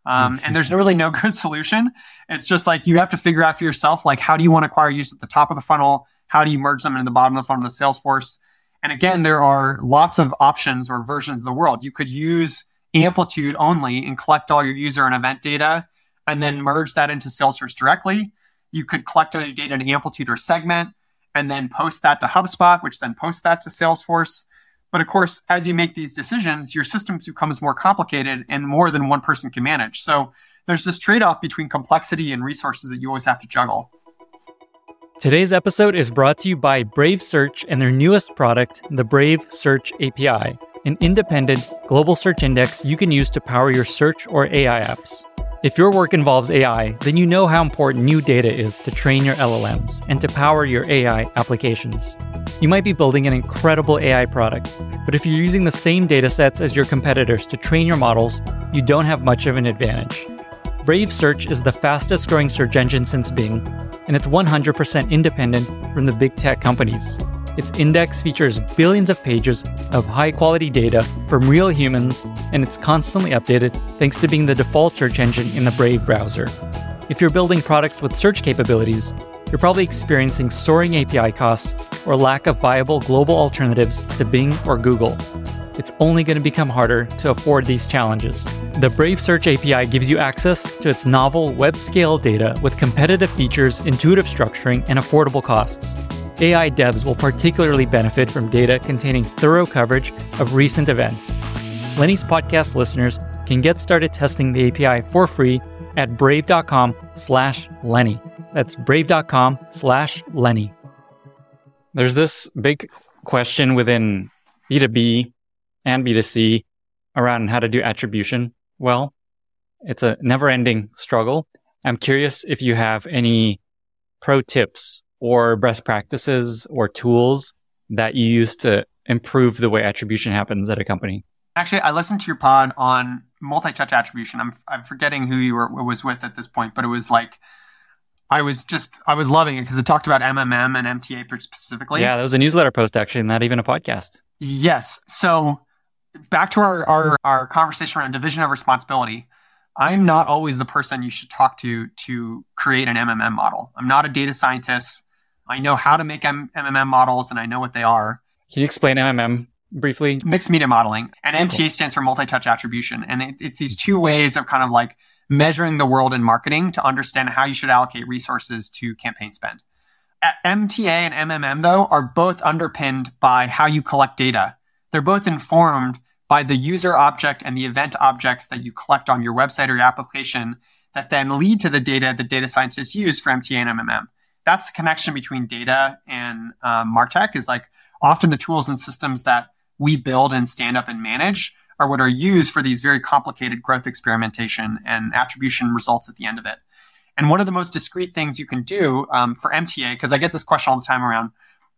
Speaker 1: Um, and there's really no good solution. It's just like you have to figure out for yourself, like, how do you want to acquire users at the top of the funnel? How do you merge them in the bottom of the funnel with Salesforce? And again, there are lots of options or versions of the world. You could use Amplitude only and collect all your user and event data and then merge that into Salesforce directly. You could collect all your data in Amplitude or Segment and then post that to HubSpot, which then posts that to Salesforce. But of course, as you make these decisions, your system becomes more complicated and more than one person can manage. So there's this trade off between complexity and resources that you always have to juggle.
Speaker 2: Today's episode is brought to you by Brave Search and their newest product, the Brave Search API, an independent global search index you can use to power your search or AI apps. If your work involves AI, then you know how important new data is to train your LLMs and to power your AI applications. You might be building an incredible AI product, but if you're using the same datasets as your competitors to train your models, you don't have much of an advantage. Brave Search is the fastest growing search engine since Bing, and it's 100% independent from the big tech companies. Its index features billions of pages of high quality data from real humans, and it's constantly updated thanks to being the default search engine in the Brave browser. If you're building products with search capabilities, you're probably experiencing soaring API costs or lack of viable global alternatives to Bing or Google. It's only going to become harder to afford these challenges. The Brave Search API gives you access to its novel web scale data with competitive features, intuitive structuring, and affordable costs. AI devs will particularly benefit from data containing thorough coverage of recent events. Lenny's podcast listeners can get started testing the API for free at brave.com slash Lenny. That's brave.com slash Lenny. There's this big question within B2B and B2C around how to do attribution well. It's a never ending struggle. I'm curious if you have any pro tips or best practices or tools that you use to improve the way attribution happens at a company?
Speaker 1: Actually, I listened to your pod on multi-touch attribution. I'm I'm forgetting who you were was with at this point, but it was like I was just I was loving it because it talked about MMM and MTA specifically.
Speaker 2: Yeah, that was a newsletter post actually, not even a podcast.
Speaker 1: Yes. So back to our our, our conversation around division of responsibility. I'm not always the person you should talk to to create an MMM model. I'm not a data scientist. I know how to make M- MMM models and I know what they are.
Speaker 2: Can you explain MMM briefly?
Speaker 1: Mixed media modeling. And MTA cool. stands for multi touch attribution. And it, it's these two ways of kind of like measuring the world in marketing to understand how you should allocate resources to campaign spend. MTA and MMM, though, are both underpinned by how you collect data. They're both informed by the user object and the event objects that you collect on your website or your application that then lead to the data that data scientists use for MTA and MMM that's the connection between data and um, Martech is like often the tools and systems that we build and stand up and manage are what are used for these very complicated growth experimentation and attribution results at the end of it. And one of the most discrete things you can do um, for MTA, because I get this question all the time around,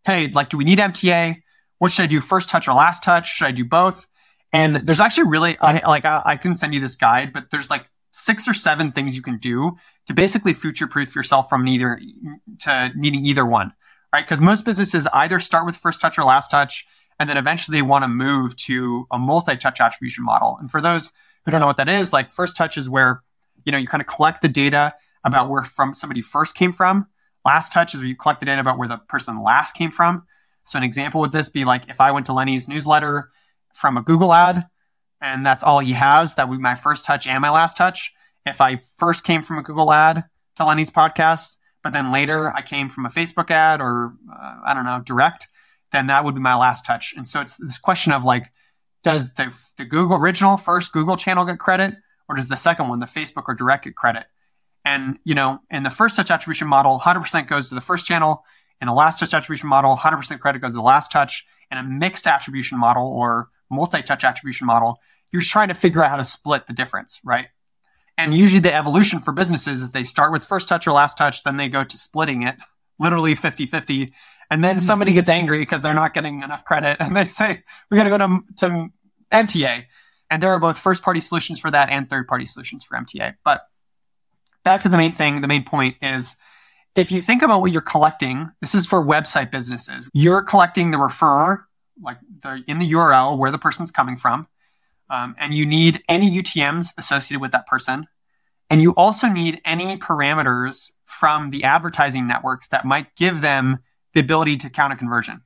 Speaker 1: hey, like, do we need MTA? What should I do, first touch or last touch? Should I do both? And there's actually really, I, like, I, I can send you this guide, but there's like six or seven things you can do to basically future proof yourself from neither to needing either one, right? Because most businesses either start with first touch or last touch, and then eventually they want to move to a multi-touch attribution model. And for those who don't know what that is, like first touch is where you know you kind of collect the data about where from somebody first came from. Last touch is where you collect the data about where the person last came from. So an example would this be like if I went to Lenny's newsletter from a Google ad, and that's all he has. That would be my first touch and my last touch. If I first came from a Google ad to Lenny's podcast, but then later I came from a Facebook ad or uh, I don't know direct, then that would be my last touch. And so it's this question of like, does the the Google original first Google channel get credit, or does the second one, the Facebook or direct, get credit? And you know, in the first touch attribution model, 100% goes to the first channel. Last touch attribution model, 100% credit goes to the last touch. In a mixed attribution model or multi-touch attribution model, you're trying to figure out how to split the difference, right? And usually the evolution for businesses is they start with first touch or last touch, then they go to splitting it, literally 50 50. And then mm-hmm. somebody gets angry because they're not getting enough credit and they say, we got to go to, to MTA. And there are both first party solutions for that and third party solutions for MTA. But back to the main thing, the main point is if you think about what you're collecting, this is for website businesses. You're collecting the refer, like the, in the URL where the person's coming from. Um, and you need any UTMs associated with that person. And you also need any parameters from the advertising networks that might give them the ability to count a conversion.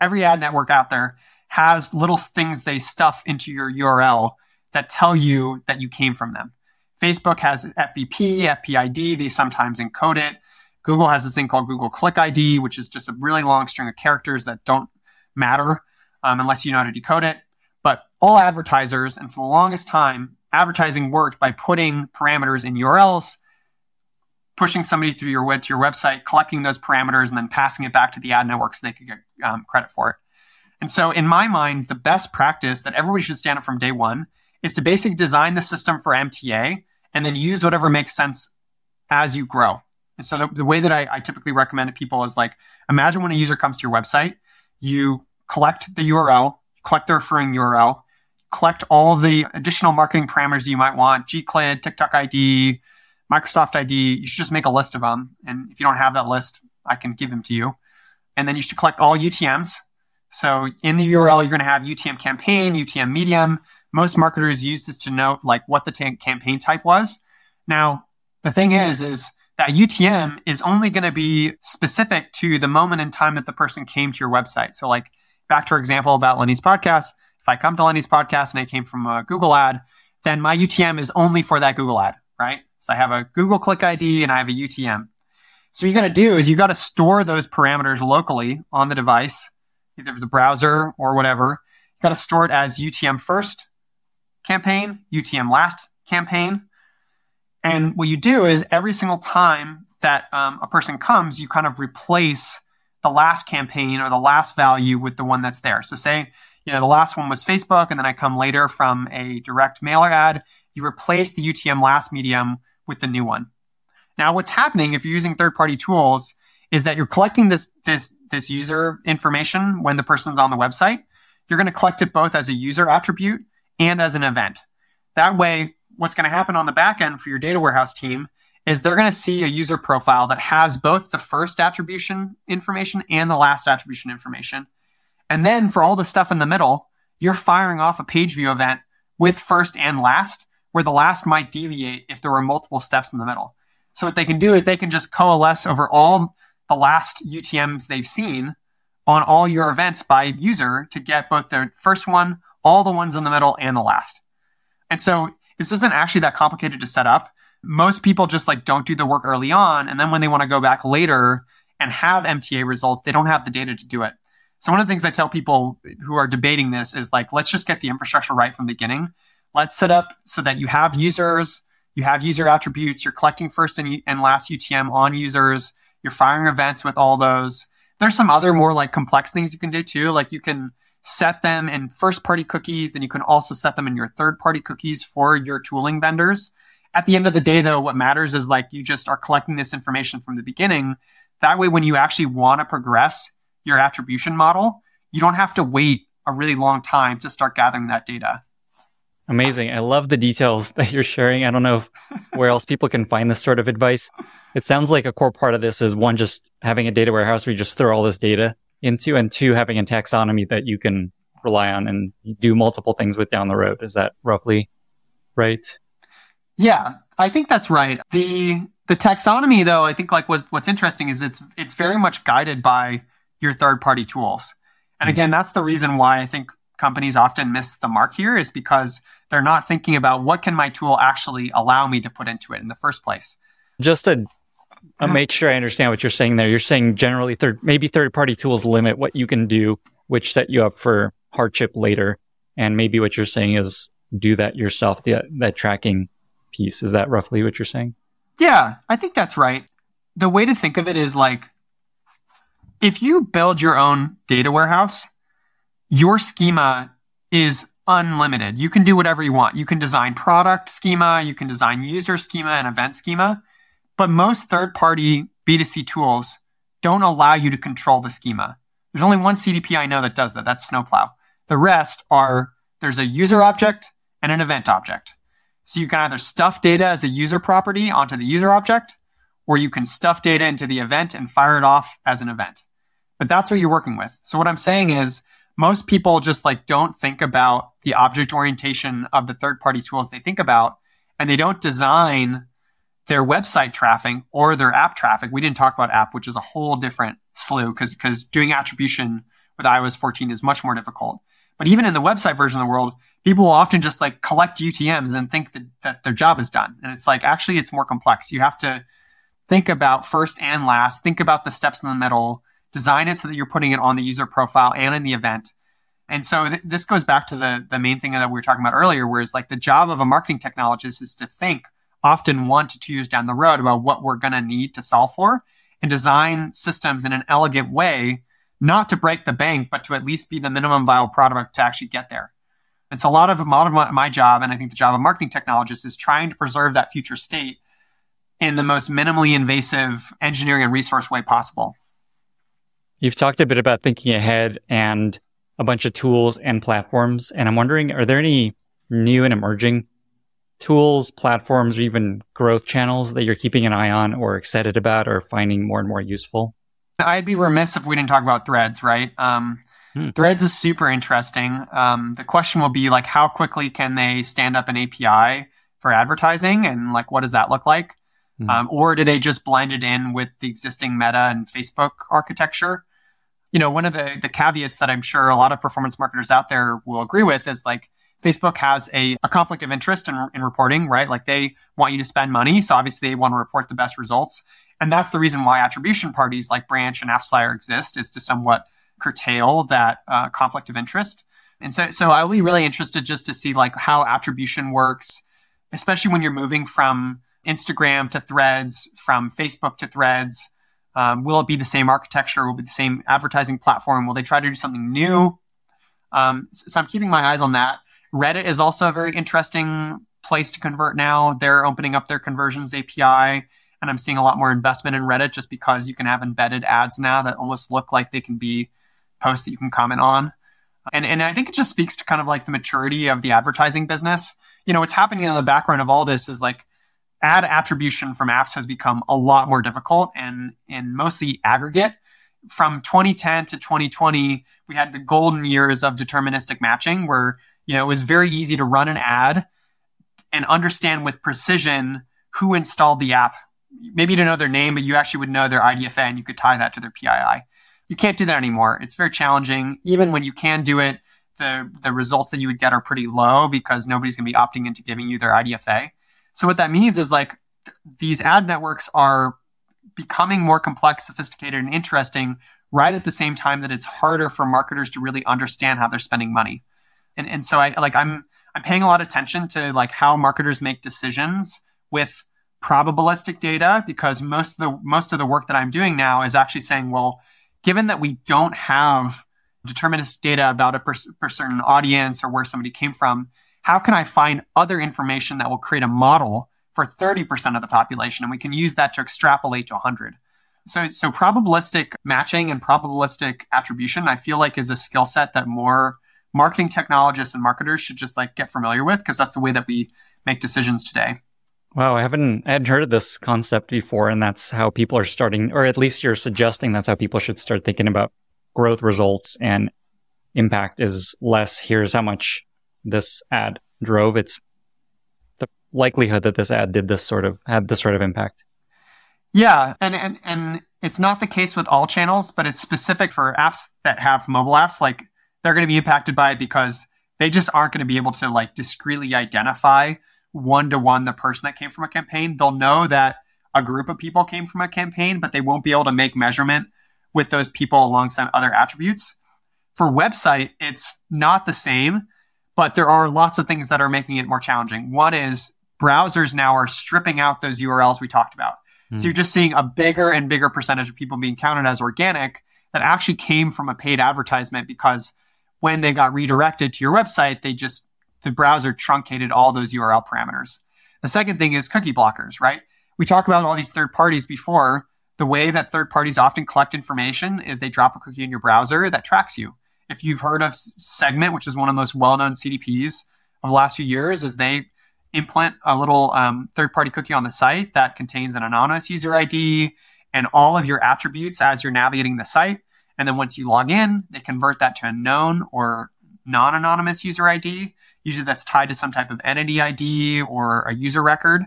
Speaker 1: Every ad network out there has little things they stuff into your URL that tell you that you came from them. Facebook has FBP, FPID, they sometimes encode it. Google has this thing called Google Click ID, which is just a really long string of characters that don't matter um, unless you know how to decode it. But all advertisers, and for the longest time, advertising worked by putting parameters in URLs, pushing somebody through your to your website, collecting those parameters, and then passing it back to the ad network so they could get um, credit for it. And so, in my mind, the best practice that everybody should stand up from day one is to basically design the system for MTA and then use whatever makes sense as you grow. And so, the, the way that I, I typically recommend to people is like imagine when a user comes to your website, you collect the URL, collect the referring URL, collect all the additional marketing parameters you might want Gclid, TikTok ID, Microsoft ID. You should just make a list of them. And if you don't have that list, I can give them to you. And then you should collect all UTMs so in the URL, you're going to have UTM campaign, UTM medium. Most marketers use this to note like what the t- campaign type was. Now, the thing is, is that UTM is only going to be specific to the moment in time that the person came to your website. So like back to our example about Lenny's podcast. If I come to Lenny's podcast and I came from a Google ad, then my UTM is only for that Google ad, right? So I have a Google click ID and I have a UTM. So what you got to do is you got to store those parameters locally on the device either the browser or whatever. You got to store it as UTM first campaign, UTM last campaign. And what you do is every single time that um, a person comes, you kind of replace the last campaign or the last value with the one that's there. So say, you know, the last one was Facebook, and then I come later from a direct mailer ad. You replace the UTM last medium with the new one. Now, what's happening if you're using third-party tools is that you're collecting this this this user information when the person's on the website. You're going to collect it both as a user attribute and as an event. That way, what's going to happen on the back end for your data warehouse team is they're going to see a user profile that has both the first attribution information and the last attribution information. And then for all the stuff in the middle, you're firing off a page view event with first and last, where the last might deviate if there were multiple steps in the middle. So what they can do is they can just coalesce over all the last UTMs they've seen on all your events by user to get both the first one, all the ones in the middle, and the last. And so this isn't actually that complicated to set up. Most people just like don't do the work early on. And then when they want to go back later and have MTA results, they don't have the data to do it. So one of the things I tell people who are debating this is like, let's just get the infrastructure right from the beginning. Let's set up so that you have users, you have user attributes, you're collecting first and, and last UTM on users you're firing events with all those. There's some other more like complex things you can do too. Like you can set them in first party cookies and you can also set them in your third party cookies for your tooling vendors. At the end of the day, though, what matters is like you just are collecting this information from the beginning. That way, when you actually want to progress your attribution model, you don't have to wait a really long time to start gathering that data.
Speaker 2: Amazing. I love the details that you're sharing. I don't know if, where else people can find this sort of advice. It sounds like a core part of this is one, just having a data warehouse where you just throw all this data into, and two, having a taxonomy that you can rely on and do multiple things with down the road. Is that roughly right?
Speaker 1: Yeah, I think that's right. The the taxonomy though, I think like what, what's interesting is it's it's very much guided by your third party tools. And hmm. again, that's the reason why I think companies often miss the mark here is because they're not thinking about what can my tool actually allow me to put into it in the first place.
Speaker 2: Just to uh, make sure I understand what you're saying there, you're saying generally third, maybe third party tools limit what you can do, which set you up for hardship later. And maybe what you're saying is do that yourself, the, that tracking piece. Is that roughly what you're saying?
Speaker 1: Yeah, I think that's right. The way to think of it is like if you build your own data warehouse, your schema is unlimited. You can do whatever you want. You can design product schema, you can design user schema and event schema, but most third party B2C tools don't allow you to control the schema. There's only one CDP I know that does that. That's Snowplow. The rest are there's a user object and an event object. So you can either stuff data as a user property onto the user object, or you can stuff data into the event and fire it off as an event. But that's what you're working with. So what I'm saying is most people just like don't think about the object orientation of the third party tools they think about and they don't design their website traffic or their app traffic. We didn't talk about app, which is a whole different slew because because doing attribution with iOS 14 is much more difficult. But even in the website version of the world, people will often just like collect UTMs and think that, that their job is done. And it's like actually it's more complex. You have to think about first and last, think about the steps in the middle, design it so that you're putting it on the user profile and in the event. And so th- this goes back to the the main thing that we were talking about earlier, where it's like the job of a marketing technologist is to think often one to two years down the road about what we're going to need to solve for and design systems in an elegant way, not to break the bank, but to at least be the minimum viable product to actually get there. And so a lot of, a lot of my, my job, and I think the job of marketing technologists is trying to preserve that future state in the most minimally invasive engineering and resource way possible.
Speaker 2: You've talked a bit about thinking ahead and a bunch of tools and platforms. And I'm wondering, are there any new and emerging tools, platforms, or even growth channels that you're keeping an eye on or excited about or finding more and more useful?
Speaker 1: I'd be remiss if we didn't talk about threads, right? Um, hmm. Threads is super interesting. Um, the question will be like, how quickly can they stand up an API for advertising, and like, what does that look like? Hmm. Um, or do they just blend it in with the existing Meta and Facebook architecture? You know, one of the the caveats that I'm sure a lot of performance marketers out there will agree with is like Facebook has a, a conflict of interest in, in reporting, right? Like they want you to spend money. So obviously they want to report the best results. And that's the reason why attribution parties like Branch and AppsFlyer exist is to somewhat curtail that uh, conflict of interest. And so, so I'll be really interested just to see like how attribution works, especially when you're moving from Instagram to threads, from Facebook to threads. Um, will it be the same architecture? Will it be the same advertising platform? Will they try to do something new? Um, so, so I'm keeping my eyes on that. Reddit is also a very interesting place to convert now. They're opening up their conversions API, and I'm seeing a lot more investment in Reddit just because you can have embedded ads now that almost look like they can be posts that you can comment on. And and I think it just speaks to kind of like the maturity of the advertising business. You know, what's happening in the background of all this is like ad attribution from apps has become a lot more difficult and and mostly aggregate. From 2010 to 2020, we had the golden years of deterministic matching where you know, it was very easy to run an ad and understand with precision who installed the app. Maybe you don't know their name, but you actually would know their IDFA and you could tie that to their PII. You can't do that anymore. It's very challenging. Even when you can do it, the, the results that you would get are pretty low because nobody's going to be opting into giving you their IDFA. So what that means is like th- these ad networks are becoming more complex, sophisticated, and interesting right at the same time that it's harder for marketers to really understand how they're spending money and and so I like I'm I'm paying a lot of attention to like how marketers make decisions with probabilistic data because most of the most of the work that I'm doing now is actually saying, well, given that we don't have deterministic data about a per, per certain audience or where somebody came from, how can I find other information that will create a model for 30% of the population and we can use that to extrapolate to 100. So so probabilistic matching and probabilistic attribution I feel like is a skill set that more marketing technologists and marketers should just like get familiar with because that's the way that we make decisions today.
Speaker 2: Wow, I haven't I hadn't heard of this concept before, and that's how people are starting, or at least you're suggesting that's how people should start thinking about growth results and impact is less. Here's how much this ad drove. It's the likelihood that this ad did this sort of had this sort of impact.
Speaker 1: Yeah, and and and it's not the case with all channels, but it's specific for apps that have mobile apps like they're going to be impacted by it because they just aren't going to be able to like discreetly identify one to one the person that came from a campaign. They'll know that a group of people came from a campaign, but they won't be able to make measurement with those people alongside other attributes. For website, it's not the same, but there are lots of things that are making it more challenging. One is browsers now are stripping out those URLs we talked about. Mm. So you're just seeing a bigger and bigger percentage of people being counted as organic that actually came from a paid advertisement because when they got redirected to your website, they just, the browser truncated all those URL parameters. The second thing is cookie blockers, right? We talked about all these third parties before. The way that third parties often collect information is they drop a cookie in your browser that tracks you. If you've heard of Segment, which is one of the most well-known CDPs of the last few years, is they implant a little um, third-party cookie on the site that contains an anonymous user ID and all of your attributes as you're navigating the site. And then once you log in, they convert that to a known or non-anonymous user ID. Usually that's tied to some type of entity ID or a user record.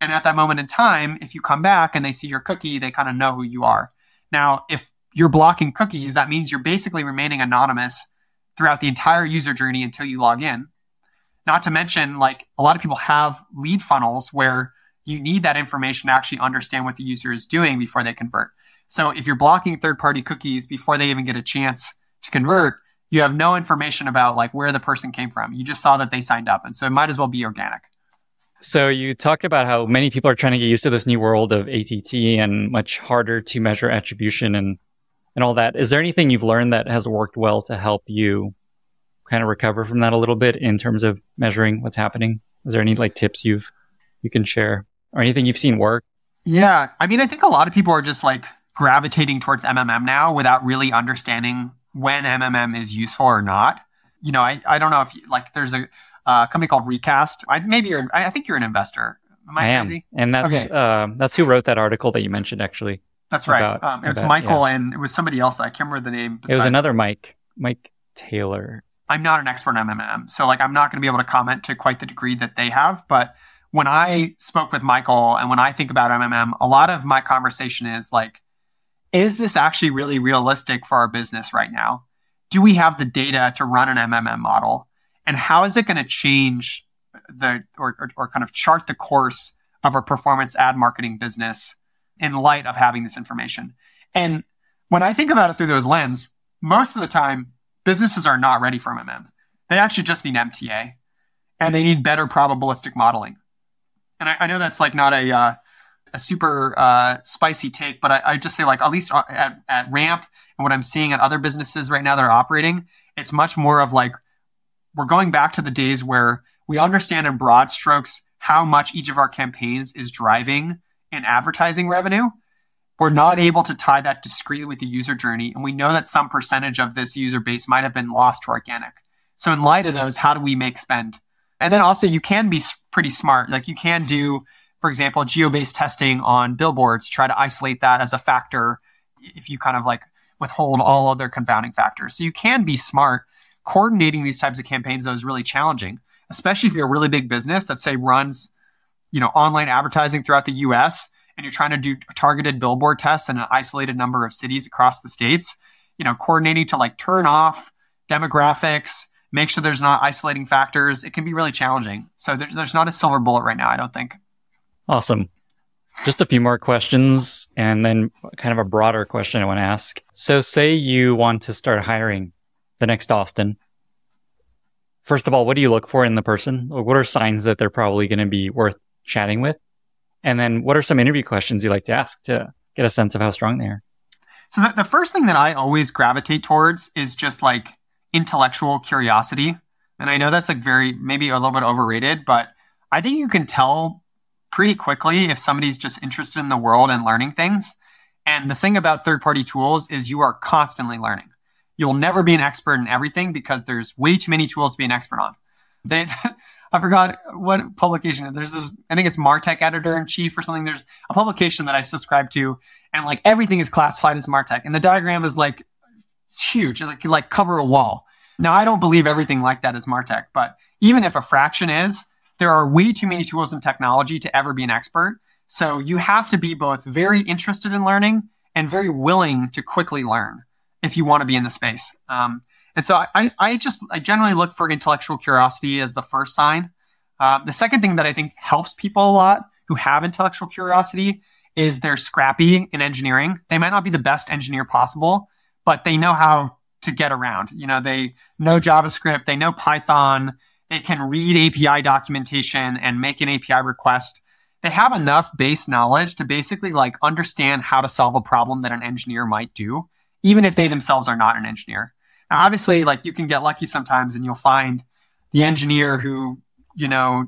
Speaker 1: And at that moment in time, if you come back and they see your cookie, they kind of know who you are. Now, if you're blocking cookies, that means you're basically remaining anonymous throughout the entire user journey until you log in. Not to mention, like a lot of people have lead funnels where you need that information to actually understand what the user is doing before they convert. So if you're blocking third party cookies before they even get a chance to convert, you have no information about like where the person came from. You just saw that they signed up. And so it might as well be organic.
Speaker 2: So you talked about how many people are trying to get used to this new world of ATT and much harder to measure attribution and and all that. Is there anything you've learned that has worked well to help you kind of recover from that a little bit in terms of measuring what's happening? Is there any like tips you've you can share or anything you've seen work?
Speaker 1: Yeah, I mean, I think a lot of people are just like gravitating towards MMM now without really understanding when MMM is useful or not. You know, I, I don't know if you, like there's a uh, company called Recast. I, maybe you're, I think you're an investor.
Speaker 2: Am I, I am, and that's okay. uh, that's who wrote that article that you mentioned. Actually,
Speaker 1: that's right. About, um, it's about, Michael, yeah. and it was somebody else. I can't remember the name.
Speaker 2: Besides. It was another Mike, Mike Taylor.
Speaker 1: I'm not an expert on MMM, so like I'm not going to be able to comment to quite the degree that they have. But when I spoke with Michael, and when I think about MMM, a lot of my conversation is like, is this actually really realistic for our business right now? Do we have the data to run an MMM model? and how is it going to change the or, or, or, kind of chart the course of our performance ad marketing business in light of having this information and when i think about it through those lens most of the time businesses are not ready for mm they actually just need mta and they need better probabilistic modeling and i, I know that's like not a uh, a super uh, spicy take but I, I just say like at least at, at ramp and what i'm seeing at other businesses right now that are operating it's much more of like we're going back to the days where we understand in broad strokes how much each of our campaigns is driving in advertising revenue. We're not able to tie that discreetly with the user journey. And we know that some percentage of this user base might have been lost to organic. So, in light of those, how do we make spend? And then also, you can be pretty smart. Like, you can do, for example, geo based testing on billboards, try to isolate that as a factor if you kind of like withhold all other confounding factors. So, you can be smart coordinating these types of campaigns though is really challenging, especially if you're a really big business that say runs, you know, online advertising throughout the US and you're trying to do targeted billboard tests in an isolated number of cities across the states, you know, coordinating to like turn off demographics, make sure there's not isolating factors. It can be really challenging. So there's, there's not a silver bullet right now, I don't think.
Speaker 2: Awesome. Just a few more questions and then kind of a broader question I want to ask. So say you want to start hiring the next Austin. First of all, what do you look for in the person? What are signs that they're probably going to be worth chatting with? And then what are some interview questions you like to ask to get a sense of how strong they are?
Speaker 1: So the, the first thing that I always gravitate towards is just like intellectual curiosity. And I know that's like very, maybe a little bit overrated, but I think you can tell pretty quickly if somebody's just interested in the world and learning things. And the thing about third party tools is you are constantly learning you'll never be an expert in everything because there's way too many tools to be an expert on. They, I forgot what publication. There's this, I think it's Martech editor in chief or something. There's a publication that I subscribe to, and like everything is classified as Martech, and the diagram is like it's huge, like like cover a wall. Now I don't believe everything like that is Martech, but even if a fraction is, there are way too many tools and technology to ever be an expert. So you have to be both very interested in learning and very willing to quickly learn if you want to be in the space. Um, and so I, I just I generally look for intellectual curiosity as the first sign. Uh, the second thing that I think helps people a lot who have intellectual curiosity is they're scrappy in engineering. They might not be the best engineer possible, but they know how to get around. You know, they know JavaScript, they know Python, they can read API documentation and make an API request. They have enough base knowledge to basically like understand how to solve a problem that an engineer might do even if they themselves are not an engineer. Now, obviously, like you can get lucky sometimes and you'll find the engineer who, you know,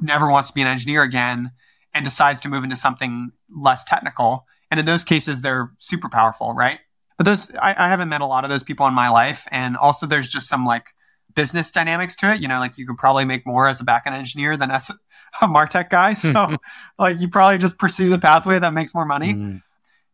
Speaker 1: never wants to be an engineer again and decides to move into something less technical. And in those cases, they're super powerful, right? But those, I, I haven't met a lot of those people in my life. And also, there's just some like business dynamics to it. You know, like you could probably make more as a backend engineer than as a Martech guy. So, like, you probably just pursue the pathway that makes more money. Mm.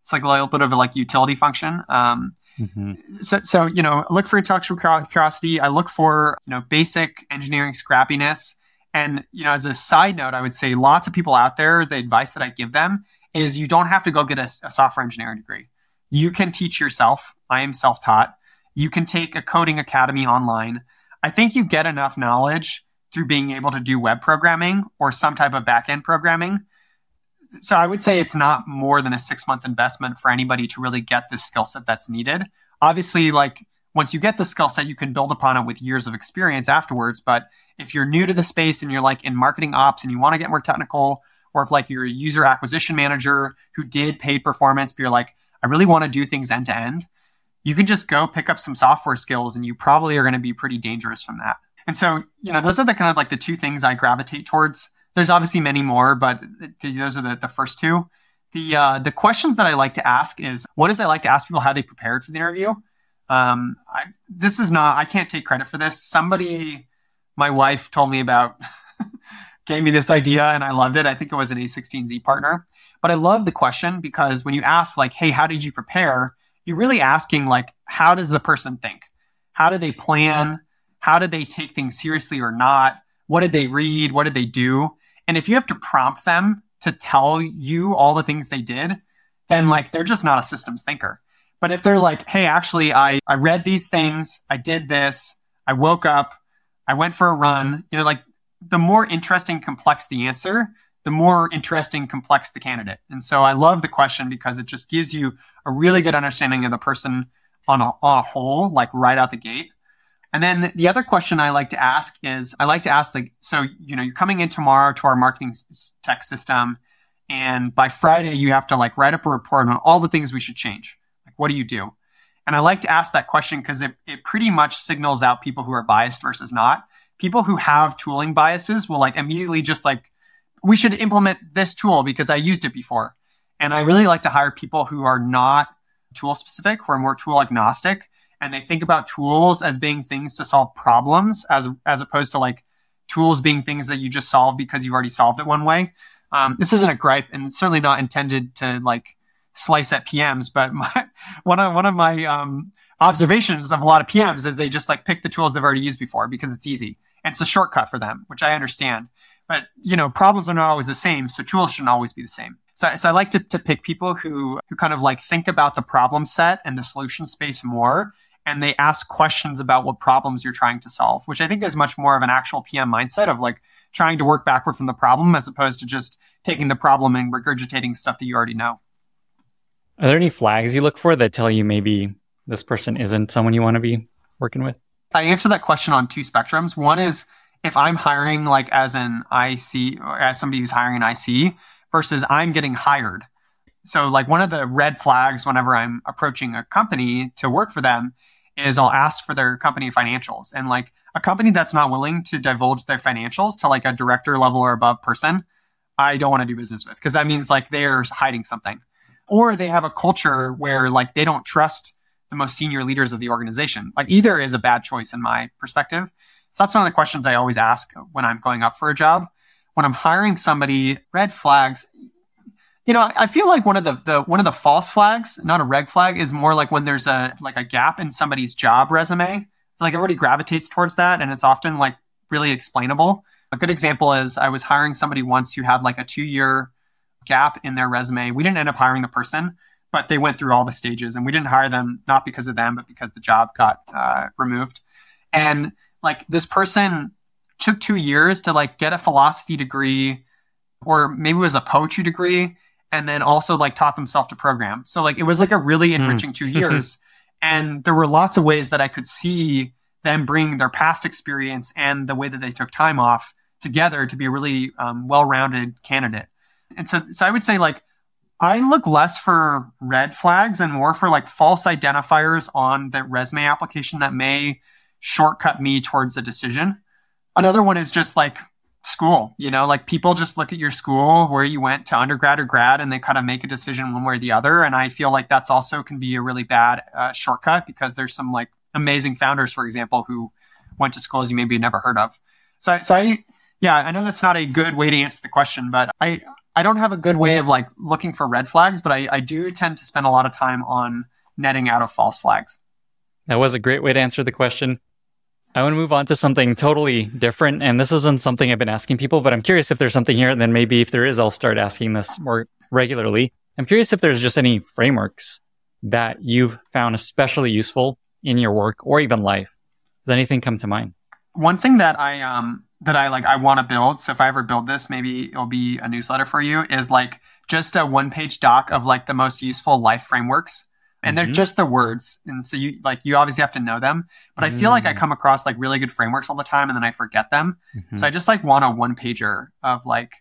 Speaker 1: It's like a little bit of a like utility function. Um, Mm-hmm. So, so, you know, look for intellectual curiosity. I look for, you know, basic engineering scrappiness. And, you know, as a side note, I would say lots of people out there, the advice that I give them is you don't have to go get a, a software engineering degree. You can teach yourself. I am self taught. You can take a coding academy online. I think you get enough knowledge through being able to do web programming or some type of backend programming. So I would say it's not more than a six month investment for anybody to really get the skill set that's needed. Obviously, like once you get the skill set, you can build upon it with years of experience afterwards. But if you're new to the space and you're like in marketing ops and you want to get more technical, or if like you're a user acquisition manager who did paid performance, but you're like, I really want to do things end to end, you can just go pick up some software skills and you probably are going to be pretty dangerous from that. And so, you know, those are the kind of like the two things I gravitate towards. There's obviously many more, but those are the, the first two. The uh, the questions that I like to ask is one is I like to ask people how they prepared for the interview. Um, I, this is not I can't take credit for this. Somebody, my wife told me about, gave me this idea, and I loved it. I think it was an A16Z partner, but I love the question because when you ask like, "Hey, how did you prepare?" You're really asking like, how does the person think? How do they plan? How did they take things seriously or not? What did they read? What did they do? And if you have to prompt them to tell you all the things they did, then like they're just not a systems thinker. But if they're like, hey, actually, I, I read these things, I did this, I woke up, I went for a run, you know, like the more interesting, complex the answer, the more interesting, complex the candidate. And so I love the question because it just gives you a really good understanding of the person on a, on a whole, like right out the gate. And then the other question I like to ask is I like to ask like, so, you know, you're coming in tomorrow to our marketing tech system. And by Friday, you have to like write up a report on all the things we should change. Like, what do you do? And I like to ask that question because it, it pretty much signals out people who are biased versus not. People who have tooling biases will like immediately just like, we should implement this tool because I used it before. And I really like to hire people who are not tool specific, who are more tool agnostic, and they think about tools as being things to solve problems as as opposed to like tools being things that you just solve because you've already solved it one way. Um, this isn't a gripe and certainly not intended to like slice at PMs, but my, one of one of my um, observations of a lot of PMs is they just like pick the tools they've already used before because it's easy and it's a shortcut for them, which I understand. But you know, problems are not always the same, so tools shouldn't always be the same. So, so I like to, to pick people who who kind of like think about the problem set and the solution space more and they ask questions about what problems you're trying to solve, which I think is much more of an actual PM mindset of like trying to work backward from the problem as opposed to just taking the problem and regurgitating stuff that you already know.
Speaker 2: Are there any flags you look for that tell you maybe this person isn't someone you want to be working with?
Speaker 1: I answer that question on two spectrums. One is if I'm hiring like as an IC or as somebody who's hiring an IC versus I'm getting hired. So like one of the red flags whenever I'm approaching a company to work for them is I'll ask for their company financials. And like a company that's not willing to divulge their financials to like a director level or above person, I don't want to do business with because that means like they're hiding something. Or they have a culture where like they don't trust the most senior leaders of the organization. Like either is a bad choice in my perspective. So that's one of the questions I always ask when I'm going up for a job. When I'm hiring somebody, red flags, you know, I feel like one of the, the one of the false flags, not a red flag, is more like when there's a like a gap in somebody's job resume. Like everybody gravitates towards that, and it's often like really explainable. A good example is I was hiring somebody once who had like a two year gap in their resume. We didn't end up hiring the person, but they went through all the stages, and we didn't hire them not because of them, but because the job got uh, removed. And like this person took two years to like get a philosophy degree, or maybe it was a poetry degree and then also like taught themselves to program. So like it was like a really hmm. enriching mm. two years. and there were lots of ways that I could see them bring their past experience and the way that they took time off together to be a really um, well-rounded candidate. And so, so I would say like I look less for red flags and more for like false identifiers on the resume application that may shortcut me towards a decision. Another one is just like school, you know, like people just look at your school, where you went to undergrad or grad, and they kind of make a decision one way or the other. And I feel like that's also can be a really bad uh, shortcut because there's some like amazing founders, for example, who went to schools you maybe never heard of. So, so I, yeah, I know that's not a good way to answer the question, but I, I don't have a good way of like looking for red flags, but I, I do tend to spend a lot of time on netting out of false flags.
Speaker 2: That was a great way to answer the question. I want to move on to something totally different. And this isn't something I've been asking people, but I'm curious if there's something here. And then maybe if there is, I'll start asking this more regularly. I'm curious if there's just any frameworks that you've found especially useful in your work or even life. Does anything come to mind?
Speaker 1: One thing that I um that I like I want to build. So if I ever build this, maybe it'll be a newsletter for you. Is like just a one page doc of like the most useful life frameworks and they're mm-hmm. just the words. And so you like you obviously have to know them. But i feel like i mm. come across like really good frameworks all the time and then i forget them. Mm-hmm. so i just like want a one pager of like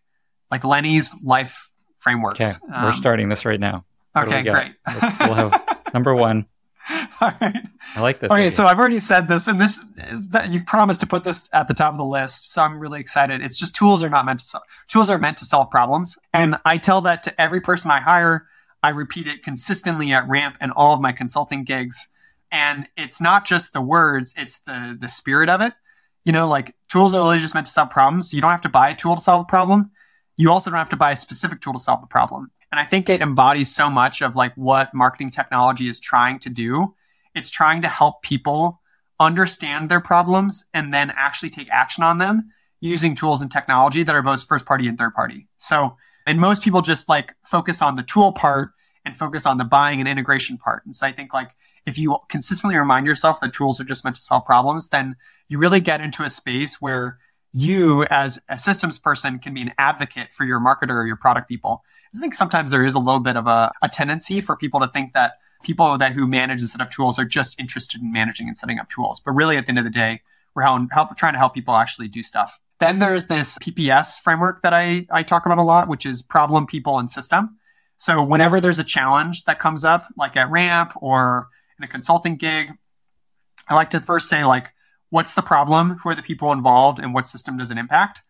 Speaker 1: like lenny's life frameworks.
Speaker 2: Okay. Um, we're starting this right now.
Speaker 1: What okay great.
Speaker 2: We'll have number one. All right. I like this
Speaker 1: okay idea. so i've already said this and this is that you've promised to put this at the top of the list so i'm really excited. It's just tools are not meant to solve tools are meant to solve problems. And i tell that to every person i hire I repeat it consistently at Ramp and all of my consulting gigs. And it's not just the words, it's the the spirit of it. You know, like tools are really just meant to solve problems. You don't have to buy a tool to solve a problem. You also don't have to buy a specific tool to solve the problem. And I think it embodies so much of like what marketing technology is trying to do. It's trying to help people understand their problems and then actually take action on them using tools and technology that are both first party and third party. So and most people just like focus on the tool part and focus on the buying and integration part. And so I think like if you consistently remind yourself that tools are just meant to solve problems, then you really get into a space where you as a systems person can be an advocate for your marketer or your product people. I think sometimes there is a little bit of a, a tendency for people to think that people that who manage and set up tools are just interested in managing and setting up tools. But really at the end of the day, we're help, help, trying to help people actually do stuff. Then there's this PPS framework that I, I talk about a lot, which is problem, people, and system. So whenever there's a challenge that comes up, like at Ramp or in a consulting gig, I like to first say, like, what's the problem? Who are the people involved? And what system does it impact?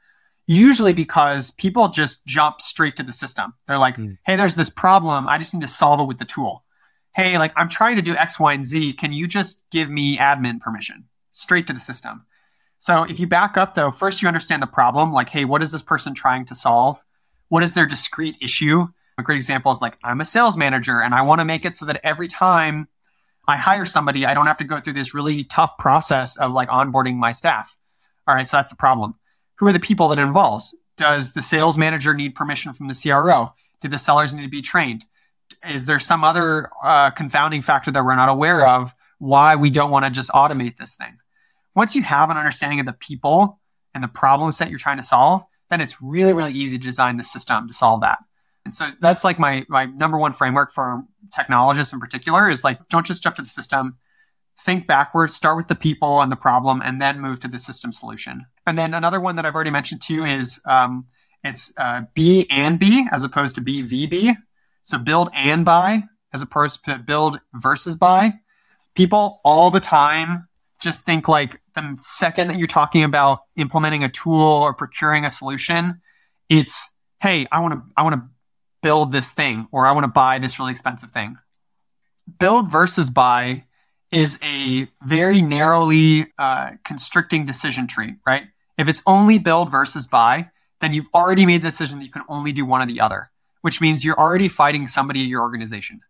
Speaker 1: Usually because people just jump straight to the system. They're like, mm. hey, there's this problem. I just need to solve it with the tool. Hey, like, I'm trying to do X, Y, and Z. Can you just give me admin permission? Straight to the system. So if you back up though, first you understand the problem, like, hey, what is this person trying to solve? What is their discrete issue? A great example is like, I'm a sales manager and I want to make it so that every time I hire somebody, I don't have to go through this really tough process of like onboarding my staff. All right, so that's the problem. Who are the people that involves? Does the sales manager need permission from the CRO? Do the sellers need to be trained? Is there some other uh, confounding factor that we're not aware of why we don't want to just automate this thing? Once you have an understanding of the people and the problems that you're trying to solve, then it's really, really easy to design the system to solve that. And so that's like my my number one framework for technologists in particular is like don't just jump to the system. Think backwards, start with the people and the problem, and then move to the system solution. And then another one that I've already mentioned too is um, it's uh, B and B as opposed to B V B. So build and buy as opposed to build versus buy. People all the time just think like the second that you're talking about implementing a tool or procuring a solution, it's hey, I want to I want to build this thing or I want to buy this really expensive thing. Build versus buy is a very narrowly uh, constricting decision tree, right? If it's only build versus buy, then you've already made the decision that you can only do one or the other, which means you're already fighting somebody at your organization.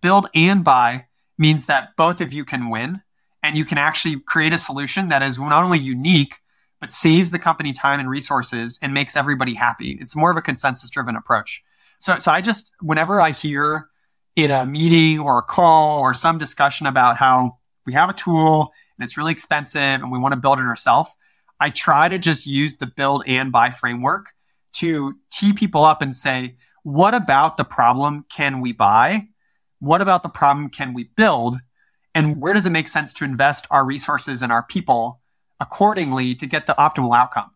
Speaker 1: Build and buy means that both of you can win and you can actually create a solution that is not only unique but saves the company time and resources and makes everybody happy. It's more of a consensus driven approach. So, so I just, whenever I hear in a meeting or a call or some discussion about how we have a tool and it's really expensive and we want to build it ourselves, I try to just use the build and buy framework to tee people up and say, what about the problem can we buy? What about the problem can we build? And where does it make sense to invest our resources and our people accordingly to get the optimal outcome.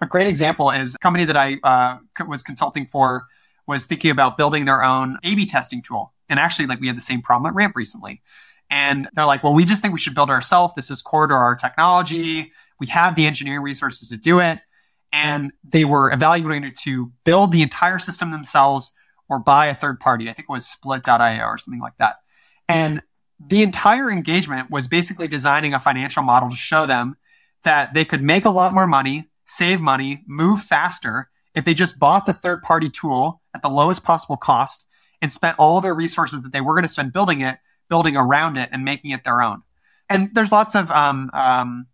Speaker 1: A great example is a company that I uh, was consulting for was thinking about building their own A B testing tool. And actually, like we had the same problem at Ramp recently. And they're like, well, we just think we should build ourselves. This is core to our technology. We have the engineering resources to do it. And they were evaluating to build the entire system themselves or buy a third party. I think it was split.io or something like that. And the entire engagement was basically designing a financial model to show them that they could make a lot more money, save money, move faster if they just bought the third party tool at the lowest possible cost and spent all their resources that they were going to spend building it, building around it and making it their own. And there's lots of, um, um,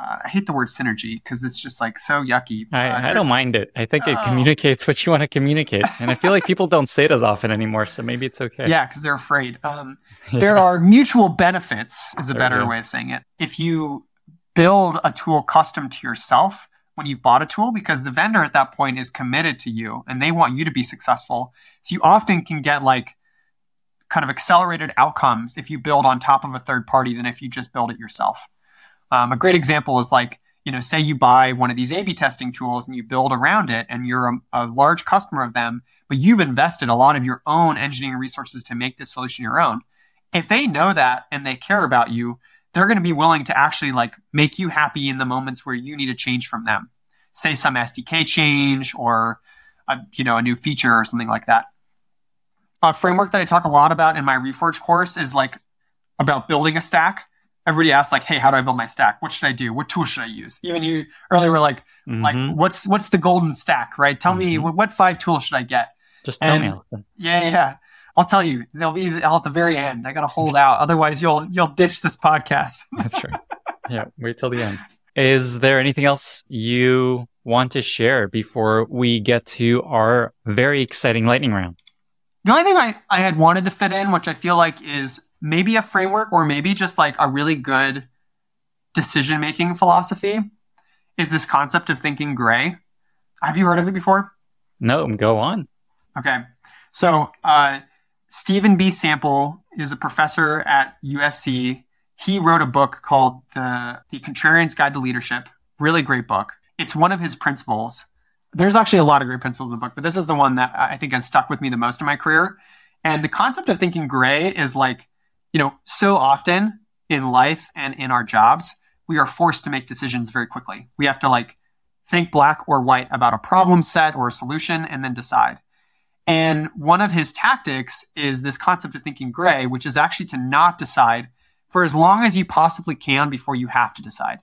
Speaker 1: uh, I hate the word synergy because it's just like so yucky.
Speaker 2: I, uh, I don't mind it. I think it oh. communicates what you want to communicate. And I feel like people don't say it as often anymore. So maybe it's okay.
Speaker 1: Yeah, because they're afraid. Um, yeah. There are mutual benefits, is a better way of saying it. If you build a tool custom to yourself when you've bought a tool, because the vendor at that point is committed to you and they want you to be successful. So you often can get like kind of accelerated outcomes if you build on top of a third party than if you just build it yourself. Um, a great example is like, you know, say you buy one of these A/B testing tools and you build around it, and you're a, a, large customer of them, but you've invested a lot of your own engineering resources to make this solution your own. If they know that and they care about you, they're going to be willing to actually like make you happy in the moments where you need a change from them. Say some SDK change or a, you know a new feature or something like that. A framework that I talk a lot about in my Reforge course is like about building a stack. Everybody asks like, "Hey, how do I build my stack? What should I do? What tool should I use?" Even you earlier were like, mm-hmm. "Like, what's what's the golden stack? Right? Tell mm-hmm. me what, what, five tools should I get?"
Speaker 2: Just tell and, me.
Speaker 1: Yeah, yeah. I'll tell you, they'll be all at the very end. I got to hold out, otherwise you'll you'll ditch this podcast.
Speaker 2: That's right. Yeah, wait till the end. Is there anything else you want to share before we get to our very exciting lightning round?
Speaker 1: The only thing I, I had wanted to fit in, which I feel like is maybe a framework or maybe just like a really good decision making philosophy, is this concept of thinking gray. Have you heard of it before?
Speaker 2: No, go on.
Speaker 1: Okay. So, uh, Steven B. Sample is a professor at USC. He wrote a book called the, the Contrarian's Guide to Leadership. Really great book. It's one of his principles. There's actually a lot of great principles in the book, but this is the one that I think has stuck with me the most in my career. And the concept of thinking gray is like, you know, so often in life and in our jobs, we are forced to make decisions very quickly. We have to like think black or white about a problem set or a solution and then decide. And one of his tactics is this concept of thinking gray, which is actually to not decide for as long as you possibly can before you have to decide.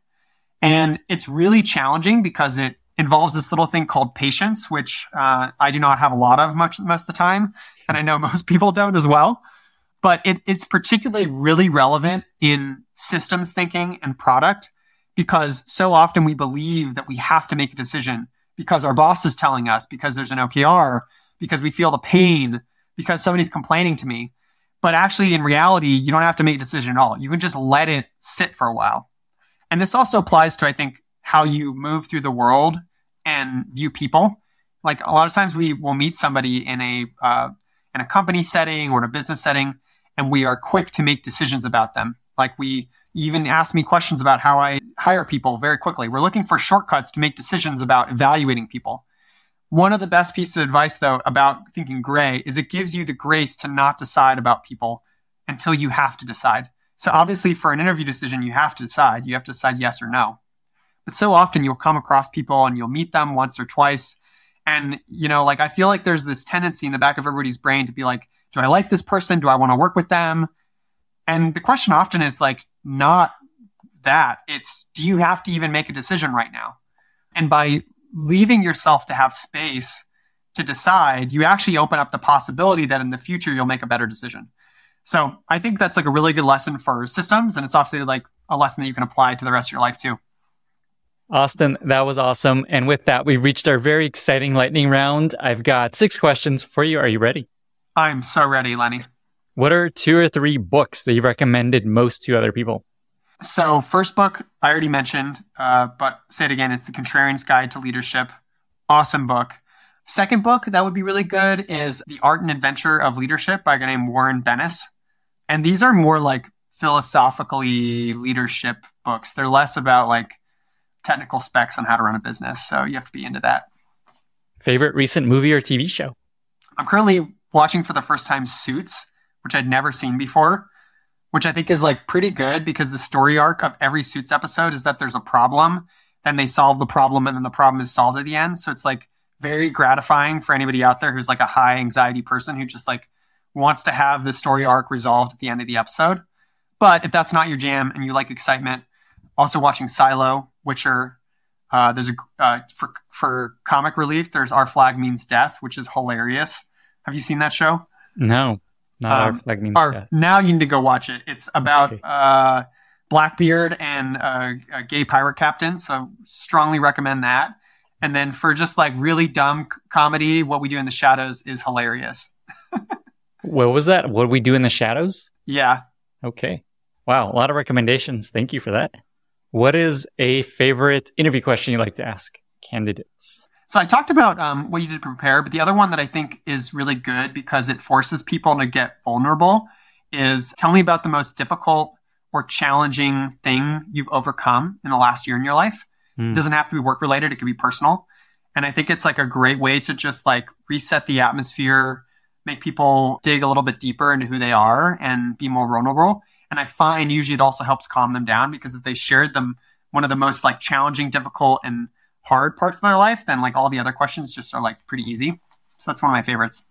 Speaker 1: And it's really challenging because it involves this little thing called patience, which uh, I do not have a lot of much most of the time, and I know most people don't as well. But it, it's particularly really relevant in systems thinking and product because so often we believe that we have to make a decision because our boss is telling us, because there's an OKR, because we feel the pain because somebody's complaining to me. But actually, in reality, you don't have to make a decision at all. You can just let it sit for a while. And this also applies to, I think, how you move through the world and view people. Like a lot of times, we will meet somebody in a uh, in a company setting or in a business setting, and we are quick to make decisions about them. Like we even ask me questions about how I hire people very quickly. We're looking for shortcuts to make decisions about evaluating people. One of the best pieces of advice, though, about thinking gray is it gives you the grace to not decide about people until you have to decide. So, obviously, for an interview decision, you have to decide. You have to decide yes or no. But so often you'll come across people and you'll meet them once or twice. And, you know, like I feel like there's this tendency in the back of everybody's brain to be like, do I like this person? Do I want to work with them? And the question often is like, not that. It's, do you have to even make a decision right now? And by leaving yourself to have space to decide, you actually open up the possibility that in the future you'll make a better decision. So I think that's like a really good lesson for systems, and it's obviously like a lesson that you can apply to the rest of your life too.
Speaker 2: Austin, that was awesome. And with that, we've reached our very exciting lightning round. I've got six questions for you. Are you ready?
Speaker 1: I'm so ready, Lenny.
Speaker 2: What are two or three books that you recommended most to other people?
Speaker 1: So, first book I already mentioned, uh, but say it again. It's The Contrarian's Guide to Leadership. Awesome book. Second book that would be really good is The Art and Adventure of Leadership by a guy named Warren Bennis. And these are more like philosophically leadership books. They're less about like technical specs on how to run a business. So you have to be into that.
Speaker 2: Favorite recent movie or TV show?
Speaker 1: I'm currently watching for the first time Suits, which I'd never seen before, which I think is like pretty good because the story arc of every Suits episode is that there's a problem, then they solve the problem, and then the problem is solved at the end. So it's like very gratifying for anybody out there who's like a high anxiety person who just like wants to have the story arc resolved at the end of the episode. But if that's not your jam and you like excitement, also watching Silo, Witcher. Uh, there's a uh, for for comic relief. There's Our Flag Means Death, which is hilarious. Have you seen that show?
Speaker 2: No, not um, Flag Means our, Death.
Speaker 1: Now you need to go watch it. It's about okay. uh, Blackbeard and uh, a gay pirate captain. So strongly recommend that. And then for just like really dumb comedy, what we do in the shadows is hilarious.
Speaker 2: what was that? What we do in the shadows?
Speaker 1: Yeah.
Speaker 2: Okay. Wow, a lot of recommendations. Thank you for that. What is a favorite interview question you like to ask candidates?
Speaker 1: So I talked about um, what you did to prepare, but the other one that I think is really good because it forces people to get vulnerable is tell me about the most difficult or challenging thing you've overcome in the last year in your life. Mm. It doesn't have to be work related, it could be personal. And I think it's like a great way to just like reset the atmosphere, make people dig a little bit deeper into who they are and be more vulnerable. And I find usually it also helps calm them down because if they shared them one of the most like challenging, difficult, and hard parts of their life, then like all the other questions just are like pretty easy. So that's one of my favorites.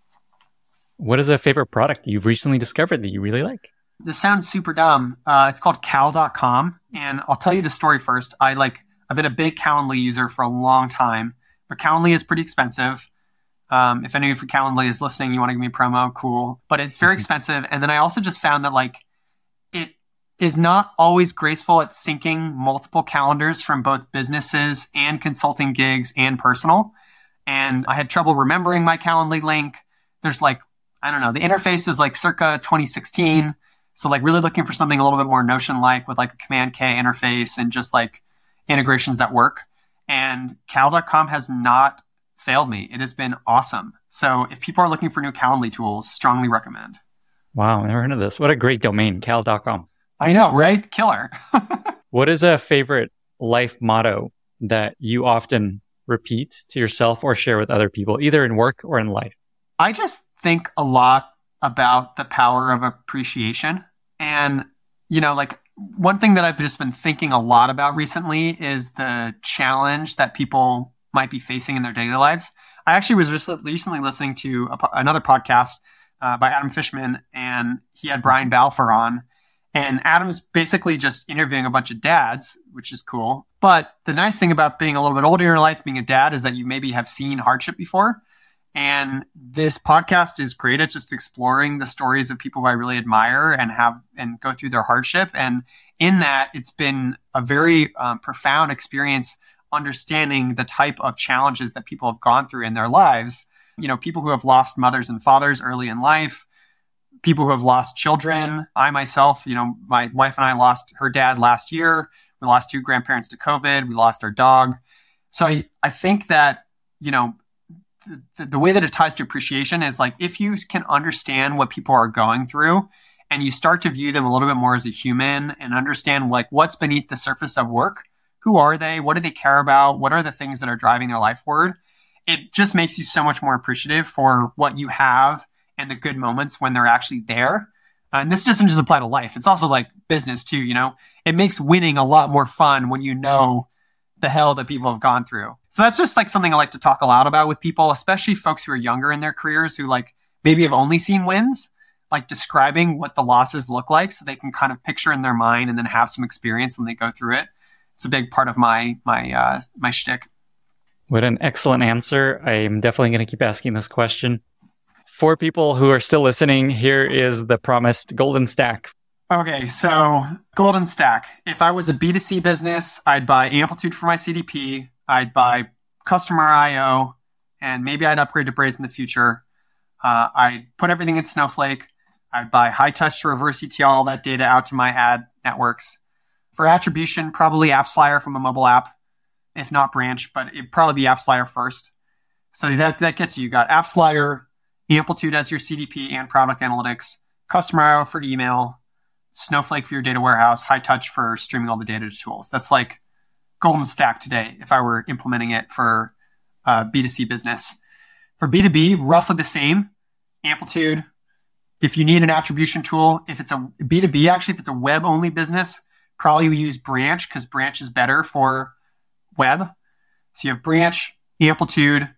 Speaker 2: What is a favorite product you've recently discovered that you really like?
Speaker 1: This sounds super dumb. Uh, it's called Cal.com. And I'll tell you the story first. I like, I've been a big Calendly user for a long time, but Calendly is pretty expensive. Um, if anyone from Calendly is listening, you want to give me a promo, cool. But it's very expensive. And then I also just found that like is not always graceful at syncing multiple calendars from both businesses and consulting gigs and personal. And I had trouble remembering my Calendly link. There's like, I don't know, the interface is like circa 2016. So like really looking for something a little bit more Notion like with like a Command K interface and just like integrations that work. And cal.com has not failed me. It has been awesome. So if people are looking for new Calendly tools, strongly recommend.
Speaker 2: Wow, never heard of this. What a great domain, cal.com.
Speaker 1: I know, right? Killer.
Speaker 2: what is a favorite life motto that you often repeat to yourself or share with other people, either in work or in life?
Speaker 1: I just think a lot about the power of appreciation. And, you know, like one thing that I've just been thinking a lot about recently is the challenge that people might be facing in their daily lives. I actually was recently listening to a, another podcast uh, by Adam Fishman, and he had Brian Balfour on. And Adam's basically just interviewing a bunch of dads, which is cool. But the nice thing about being a little bit older in your life, being a dad, is that you maybe have seen hardship before. And this podcast is great at just exploring the stories of people who I really admire and have and go through their hardship. And in that, it's been a very um, profound experience understanding the type of challenges that people have gone through in their lives. You know, people who have lost mothers and fathers early in life, people who have lost children. I myself, you know, my wife and I lost her dad last year. We lost two grandparents to COVID. We lost our dog. So I, I think that, you know, the, the way that it ties to appreciation is like if you can understand what people are going through and you start to view them a little bit more as a human and understand like what's beneath the surface of work, who are they? What do they care about? What are the things that are driving their life forward? It just makes you so much more appreciative for what you have and the good moments when they're actually there. Uh, and this doesn't just apply to life; it's also like business too. You know, it makes winning a lot more fun when you know the hell that people have gone through. So that's just like something I like to talk a lot about with people, especially folks who are younger in their careers who like maybe have only seen wins, like describing what the losses look like so they can kind of picture in their mind and then have some experience when they go through it. It's a big part of my my uh, my shtick.
Speaker 2: What an excellent answer! I am definitely going to keep asking this question for people who are still listening, here is the promised golden stack.
Speaker 1: Okay, so golden stack. If I was a B2C business, I'd buy Amplitude for my CDP, I'd buy Customer IO, and maybe I'd upgrade to Braze in the future. Uh, I'd put everything in Snowflake. I'd buy Hightouch to reverse ETL all that data out to my ad networks. For attribution, probably AppsFlyer from a mobile app, if not Branch, but it'd probably be AppsFlyer first. So that, that gets you. You got AppsFlyer, Amplitude as your CDP and product analytics, Customer IO for email, Snowflake for your data warehouse, Hightouch for streaming all the data to tools. That's like golden stack today if I were implementing it for uh, B2C business. For B2B, roughly the same. Amplitude. If you need an attribution tool, if it's a B2B, actually, if it's a web only business, probably we use Branch because Branch is better for web. So you have Branch, Amplitude,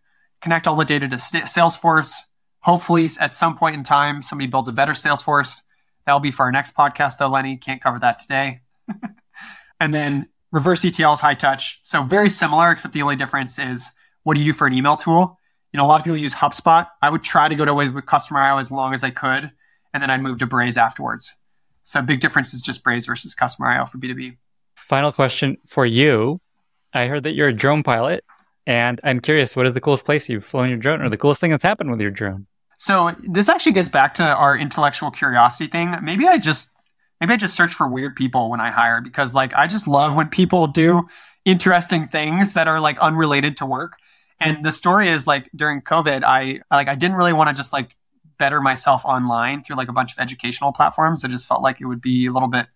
Speaker 1: connect all the data to Salesforce. Hopefully, at some point in time, somebody builds a better Salesforce. That'll be for our next podcast, though, Lenny. Can't cover that today. and then reverse ETL is Hightouch. So very similar, except the only difference is what do you do for an email tool? You know, a lot of people use HubSpot. I would try to go to with Customer IO as long as I could, and then I'd move to Braze afterwards. So big difference is just Braze versus Customer IO for B2B.
Speaker 2: Final question for you. I heard that you're a drone pilot, and I'm curious, what is the coolest place you've flown your drone or the coolest thing that's happened with your drone?
Speaker 1: So this actually gets back to our intellectual curiosity thing. Maybe I just maybe I just search for weird people when I hire because like I just love when people do interesting things that are like unrelated to work. And the story is like during COVID, I like I didn't really want to just like better myself online through like a bunch of educational platforms. I just felt like it would be a little bit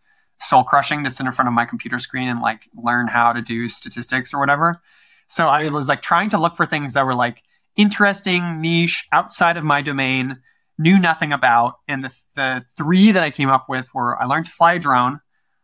Speaker 1: soul crushing to sit in front of my computer screen and like learn how to do statistics or whatever. So I was like trying to look for things that were like interesting, niche, outside of my domain, knew nothing about. And the, the three that I came up with were I learned to fly a drone,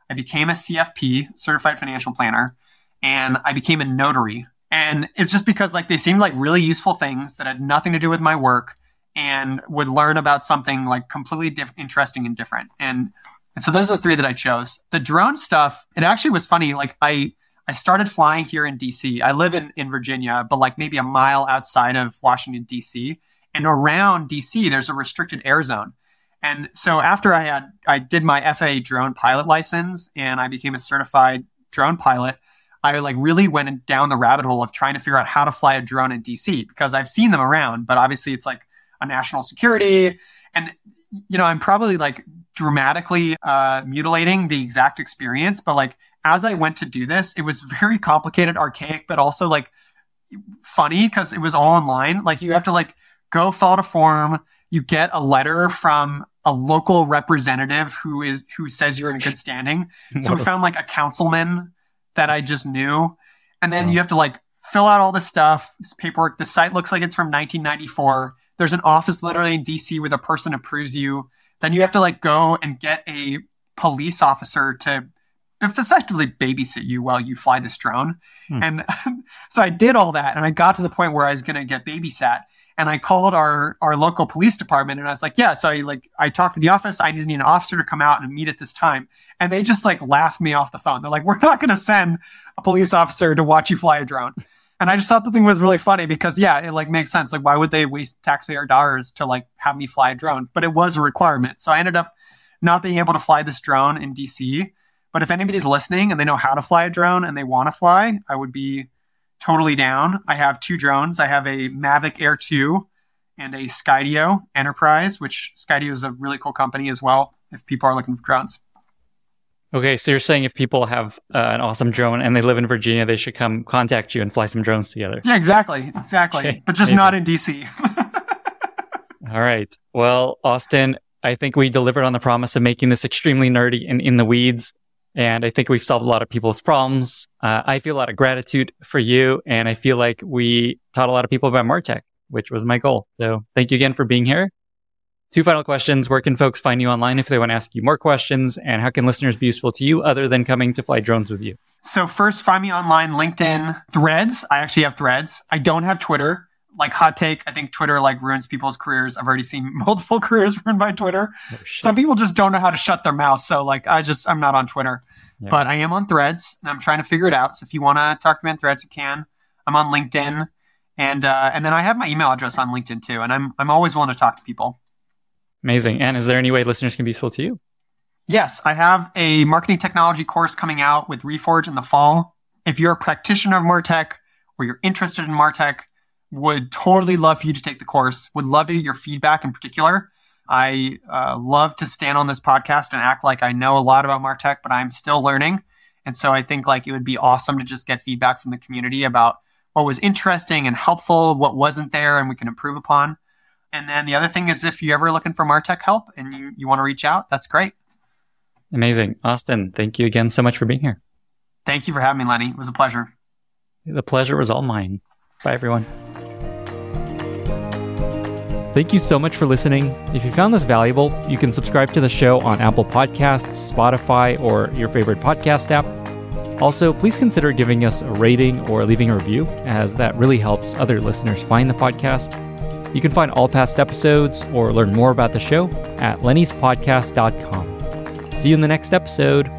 Speaker 1: I became a CFP, certified financial planner, and I became a notary. And it's just because like they seemed like really useful things that had nothing to do with my work and would learn about something like completely diff- interesting and different. And, and so those are the three that I chose. The drone stuff, it actually was funny. Like I, I started flying here in DC. I live in, in Virginia, but like maybe a mile outside of Washington, DC. And around DC, there's a restricted air zone. And so after I had, I did my FAA drone pilot license and I became a certified drone pilot. I like really went down the rabbit hole of trying to figure out how to fly a drone in DC because I've seen them around, but obviously it's like a national security. And, you know, I'm probably like dramatically uh, mutilating the exact experience, but like as I went to do this, it was very complicated, archaic, but also like funny because it was all online. Like you have to like go fill out a form. You get a letter from a local representative who is who says you're in good standing. So we found like a councilman that I just knew, and then you have to like fill out all this stuff, this paperwork. The site looks like it's from 1994. There's an office literally in DC where the person approves you. Then you have to like go and get a police officer to effectively babysit you while you fly this drone. Hmm. And so I did all that and I got to the point where I was going to get babysat and I called our our local police department and I was like, yeah, so I like I talked to the office, I just need an officer to come out and meet at this time. And they just like laughed me off the phone. They're like, we're not going to send a police officer to watch you fly a drone. And I just thought the thing was really funny because yeah, it like makes sense. Like why would they waste taxpayer dollars to like have me fly a drone? But it was a requirement. So I ended up not being able to fly this drone in DC but if anybody's listening and they know how to fly a drone and they want to fly, I would be totally down. I have two drones. I have a Mavic Air 2 and a Skydio Enterprise, which Skydio is a really cool company as well if people are looking for drones.
Speaker 2: Okay, so you're saying if people have uh, an awesome drone and they live in Virginia, they should come contact you and fly some drones together.
Speaker 1: Yeah, exactly. Exactly. Okay, but just amazing. not in DC.
Speaker 2: All right. Well, Austin, I think we delivered on the promise of making this extremely nerdy and in the weeds. And I think we've solved a lot of people's problems. Uh, I feel a lot of gratitude for you. And I feel like we taught a lot of people about Martech, which was my goal. So thank you again for being here. Two final questions. Where can folks find you online if they want to ask you more questions? And how can listeners be useful to you other than coming to fly drones with you?
Speaker 1: So first, find me online, LinkedIn, Threads. I actually have Threads. I don't have Twitter like hot take i think twitter like ruins people's careers. I've already seen multiple careers ruined by twitter. Oh, some people just don't know how to shut their mouth so like i just i'm not on twitter. Yeah. but i am on threads and i'm trying to figure it out. So if you want to talk to me on threads you can. I'm on linkedin and uh, and then i have my email address on linkedin too and i'm i'm always willing to talk to people.
Speaker 2: Amazing. And is there any way listeners can be useful to you?
Speaker 1: Yes i have a marketing technology course coming out with reforge in the fall. If you're a practitioner of martech or you're interested in martech would totally love for you to take the course. Would love to get your feedback in particular. I uh, love to stand on this podcast and act like I know a lot about Martech, but I'm still learning. And so I think like it would be awesome to just get feedback from the community about what was interesting and helpful, what wasn't there, and we can improve upon. And then the other thing is if you're ever looking for Martech help and you, you want to reach out, that's great.
Speaker 2: Amazing. Austin, thank you again so much for being here.
Speaker 1: Thank you for having me, Lenny. It was a pleasure.
Speaker 2: The pleasure was all mine. Bye, everyone. Thank you so much for listening. If you found this valuable, you can subscribe to the show on Apple Podcasts, Spotify, or your favorite podcast app. Also, please consider giving us a rating or leaving a review, as that really helps other listeners find the podcast. You can find all past episodes or learn more about the show at lennyspodcast.com. See you in the next episode.